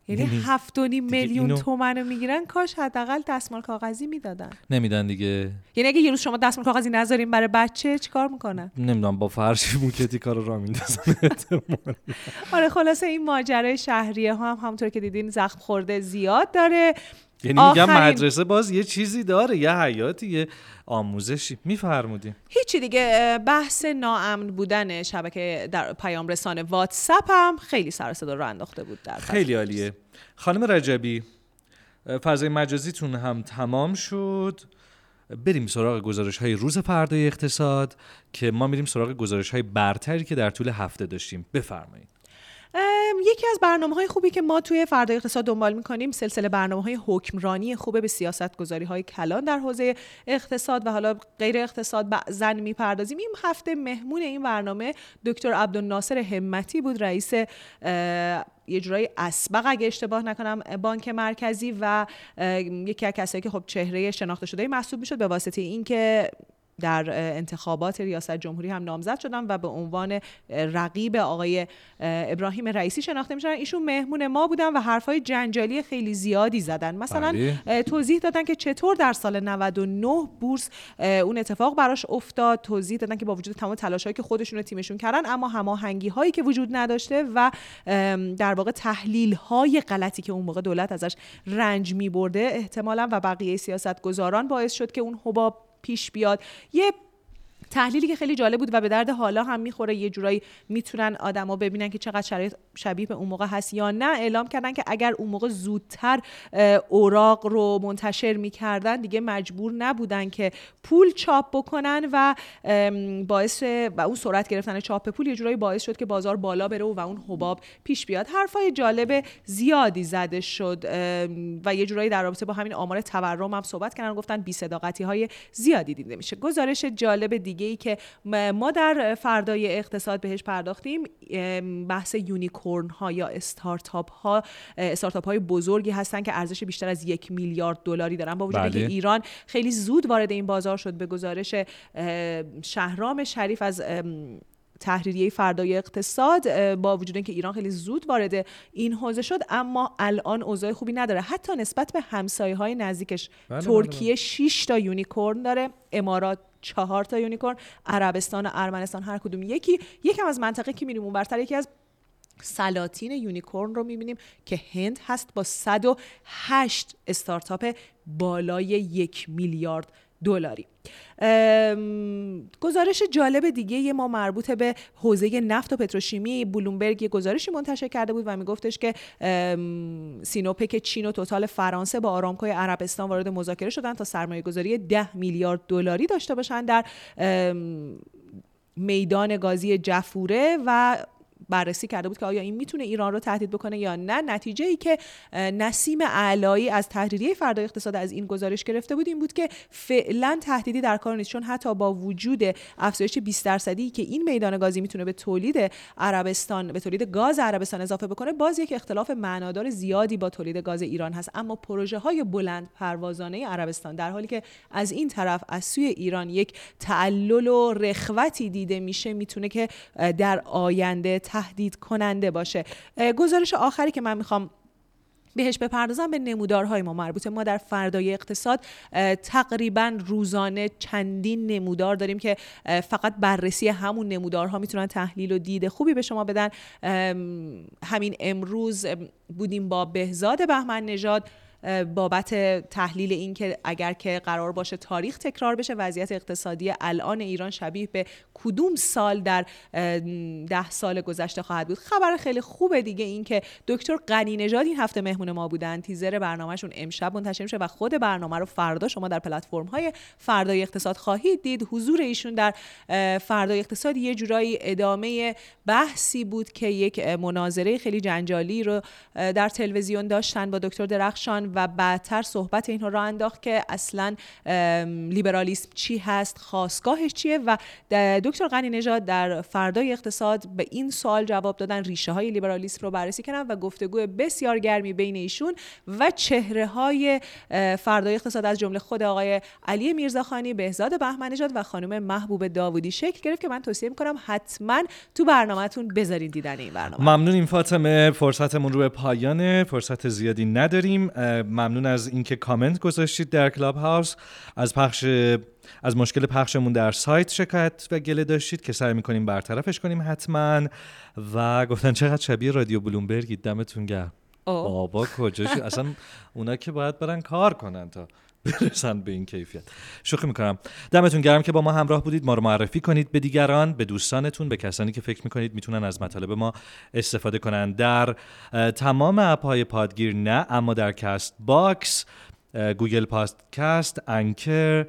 Speaker 2: یعنی
Speaker 1: یعنی
Speaker 2: هفت و نیم میلیون
Speaker 1: اینو-
Speaker 2: تومن رو می‌گیرن کاش حداقل دستمال کاغذی می‌دادن.
Speaker 1: نمیدن دیگه.
Speaker 2: یعنی اگه یه روز شما دستمال کاغذی نذاریم برای بچه چیکار می‌کنن؟
Speaker 1: نمی‌دونم با فرشی موکتی کار را میندازن.
Speaker 2: آره خلاصه این ماجرای شهریه ها هم همونطور که دیدین زخم خورده زیاد داره.
Speaker 1: یعنی میگم
Speaker 2: آخرین-
Speaker 1: مدرسه باز یه چیزی داره یه حیاتی یه آموزشی. میفرمودیم
Speaker 2: هیچی دیگه بحث ناامن بودن شبکه در پیام رسانه واتساپ هم خیلی سر صدا رو انداخته بود در
Speaker 1: خیلی عالیه. خانم رجبی فضای مجازیتون هم تمام شد. بریم سراغ گزارش های روز فردای اقتصاد که ما میریم سراغ گزارش های برتری که در طول هفته داشتیم. بفرمایید.
Speaker 2: یکی از برنامه های خوبی که ما توی فردای اقتصاد دنبال می‌کنیم سلسله برنامه های حکمرانی خوبه به سیاست گذاری های کلان در حوزه اقتصاد و حالا غیر اقتصاد بعضا می‌پردازیم. این هفته مهمون این برنامه دکتر عبدالناصر همتی بود رئیس یه جورایی اسبق اگه اشتباه نکنم بانک مرکزی و یکی از کسایی که خب چهره شناخته شده محسوب می‌شد به واسطه اینکه در انتخابات ریاست جمهوری هم نامزد شدن و به عنوان رقیب آقای اه، ابراهیم رئیسی شناخته میشن ایشون مهمون ما بودن و حرفای جنجالی خیلی زیادی زدن. مثلا
Speaker 1: بله.
Speaker 2: توضیح دادن که چطور در سال 99 بورس اون اتفاق براش افتاد. توضیح دادن که با وجود تمام تلاشایی که خودشون و تیمشون کردن اما هماهنگی هایی که وجود نداشته و در واقع تحلیل های غلطی که اون موقع دولت ازش رنج می برده احتمالا و بقیه سیاست گذاران باعث شد که اون حباب پیش بیاد. یه تحلیلی که خیلی جالب بود و به درد حالا هم می‌خوره یه جورایی می‌تونن آدما ببینن که چقدر شرایط شبیه به اون موقع هست یا نه اعلام کردن که اگر اون موقع زودتر اوراق رو منتشر می‌کردن دیگه مجبور نبودن که پول چاپ بکنن و باعث و اون سرعت گرفتن چاپ پول یه جورایی باعث شد که بازار بالا بره و اون حباب پیش بیاد. حرفای جالب زیادی زده شد و یه جورایی در رابطه با همین آمار تورم هم صحبت کردن گفتن بی صداقتی های زیادی دیده میشه. گزارش جالب دیگه ای که ما در فردای اقتصاد بهش پرداختیم بحث unicorn ها یا استارتاپ ها استارتاپ های بزرگی هستن که ارزش بیشتر از یک میلیارد دلاری دارن. با وجود
Speaker 1: بله.
Speaker 2: که ایران خیلی زود وارد این بازار شد به گزارش شهرام شریف از تحریریه فردای اقتصاد با وجود اینکه ایران خیلی زود وارد این حوزه شد اما الان اوضاع خوبی نداره. حتی نسبت به همسایه های نزدیکش
Speaker 1: بله،
Speaker 2: ترکیه 6 تا unicorn داره امارات چهار تا unicorn عربستان و ارمنستان هر کدوم یکی. یکم از منطقه که میریم اونورتر یکی از سلاطین unicorn رو می‌بینیم که هند هست با 108 استارتاپ بالای یک میلیارد دلاری. گزارش جالب دیگه ما مربوط به حوزه نفت و پتروشیمی بلومبرگ یه گزارشی منتشر کرده بود و میگفتش که سینوپک چین و توتال فرانسه با آرامکوی عربستان وارد مذاکره شدن تا سرمایه گذاری 10 میلیارد دلاری داشته باشن در میدان گازی جفوره و بررسی کرده بود که آیا این می‌تونه ایران رو تهدید بکنه یا نه. نتیجه ای که نسیم علایی از تحریریه فردای اقتصاد از این گزارش گرفته بود این بود که فعلا تهدیدی در کار نیست چون حتی با وجود افزایش 20 درصدی که این میدان گازی می‌تونه به تولید عربستان به تولید گاز عربستان اضافه بکنه باز یک اختلاف معنادار زیادی با تولید گاز ایران هست. اما پروژه های بلند پروازانه عربستان در حالی که از این طرف از سوی ایران یک تعلل و رخوتی دیده میشه می‌تونه که در آینده تهدید کننده باشه گزارش آخری که من می‌خوام بهش بپردازم به نمودارهای ما مربوطه. ما در فردای اقتصاد تقریبا روزانه چندین نمودار داریم که فقط بررسی همون نمودارها می‌تونن تحلیل و دید خوبی به شما بدن. همین امروز ام، بودیم با بهزاد بهمن نژاد. بابت تحلیل این که اگر که قرار باشه تاریخ تکرار بشه وضعیت اقتصادی الان ایران شبیه به کدوم سال در ده سال گذشته خواهد بود. خبر خیلی خوبه دیگه این که دکتر غنی نژاد این هفته مهمون ما بودن. تیزر برنامهشون امشب منتشر میشه و خود برنامه رو فردا شما در پلتفرم های فردای اقتصاد خواهید دید. حضور ایشون در فردای اقتصاد یه جورایی ادامه بحثی بود که یک مناظره خیلی جنجالی رو در تلویزیون داشتن با دکتر درخشان و بعدتر صحبت اینها را انداخت که اصلا لیبرالیسم چی هست خواستگاهش چیه و دکتر غنی نژاد در فردای اقتصاد به این سوال جواب دادن ریشه های لیبرالیسم رو بررسی کردن و گفتگو بسیار گرمی بین ایشون و چهره های فردای اقتصاد از جمله خود آقای علی میرزاخانی بهزاد بهمن نژاد و خانم محبوب داوودی. شکل گرفت که من توصیه می‌کنم حتما تو برنامهتون بذارین دیدن این برنامه.
Speaker 1: ممنونیم فاطمه. فرصتمون رو به پایانه. فرصت زیادی نداریم. ممنون از اینکه کامنت گذاشتید در کلاب هاوس از پخش از مشکل پخشمون در سایت شکایت و گله داشتید که سعی می‌کنیم برطرفش کنیم حتما. و گفتن چقدر شبیه رادیو بلومبرگی دمتون گرم. بابا کجاش اصلا اونا که باید برن کار کنن تا. برسن به این کیفیت. شوخی می‌کنم. دمتون گرم که با ما همراه بودید. ما رو معرفی کنید به دیگران به دوستانتون به کسانی که فکر می‌کنید می‌تونن از مطالب ما استفاده کنن. در تمام اپ های پادگیر نه اما در Castbox Google Podcast Anchor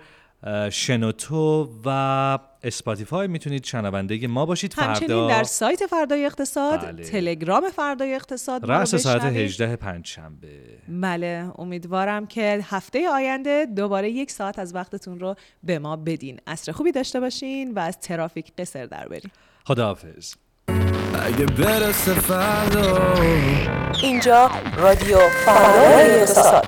Speaker 1: شنوتو و اسپاتیفای می‌تونید شنونده ما باشید.
Speaker 2: فردا همچنین در سایت فردای اقتصاد بله. تلگرام فردای اقتصاد
Speaker 1: رأس ساعت 18 پنجشنبه
Speaker 2: بله امیدوارم که هفته آینده دوباره یک ساعت از وقتتون رو به ما بدین. اصر خوبی داشته باشین و از ترافیک قصر در برین
Speaker 1: خداحافظ.
Speaker 9: اگه برسه فردا.
Speaker 4: اینجا رادیو فردای اقتصاد.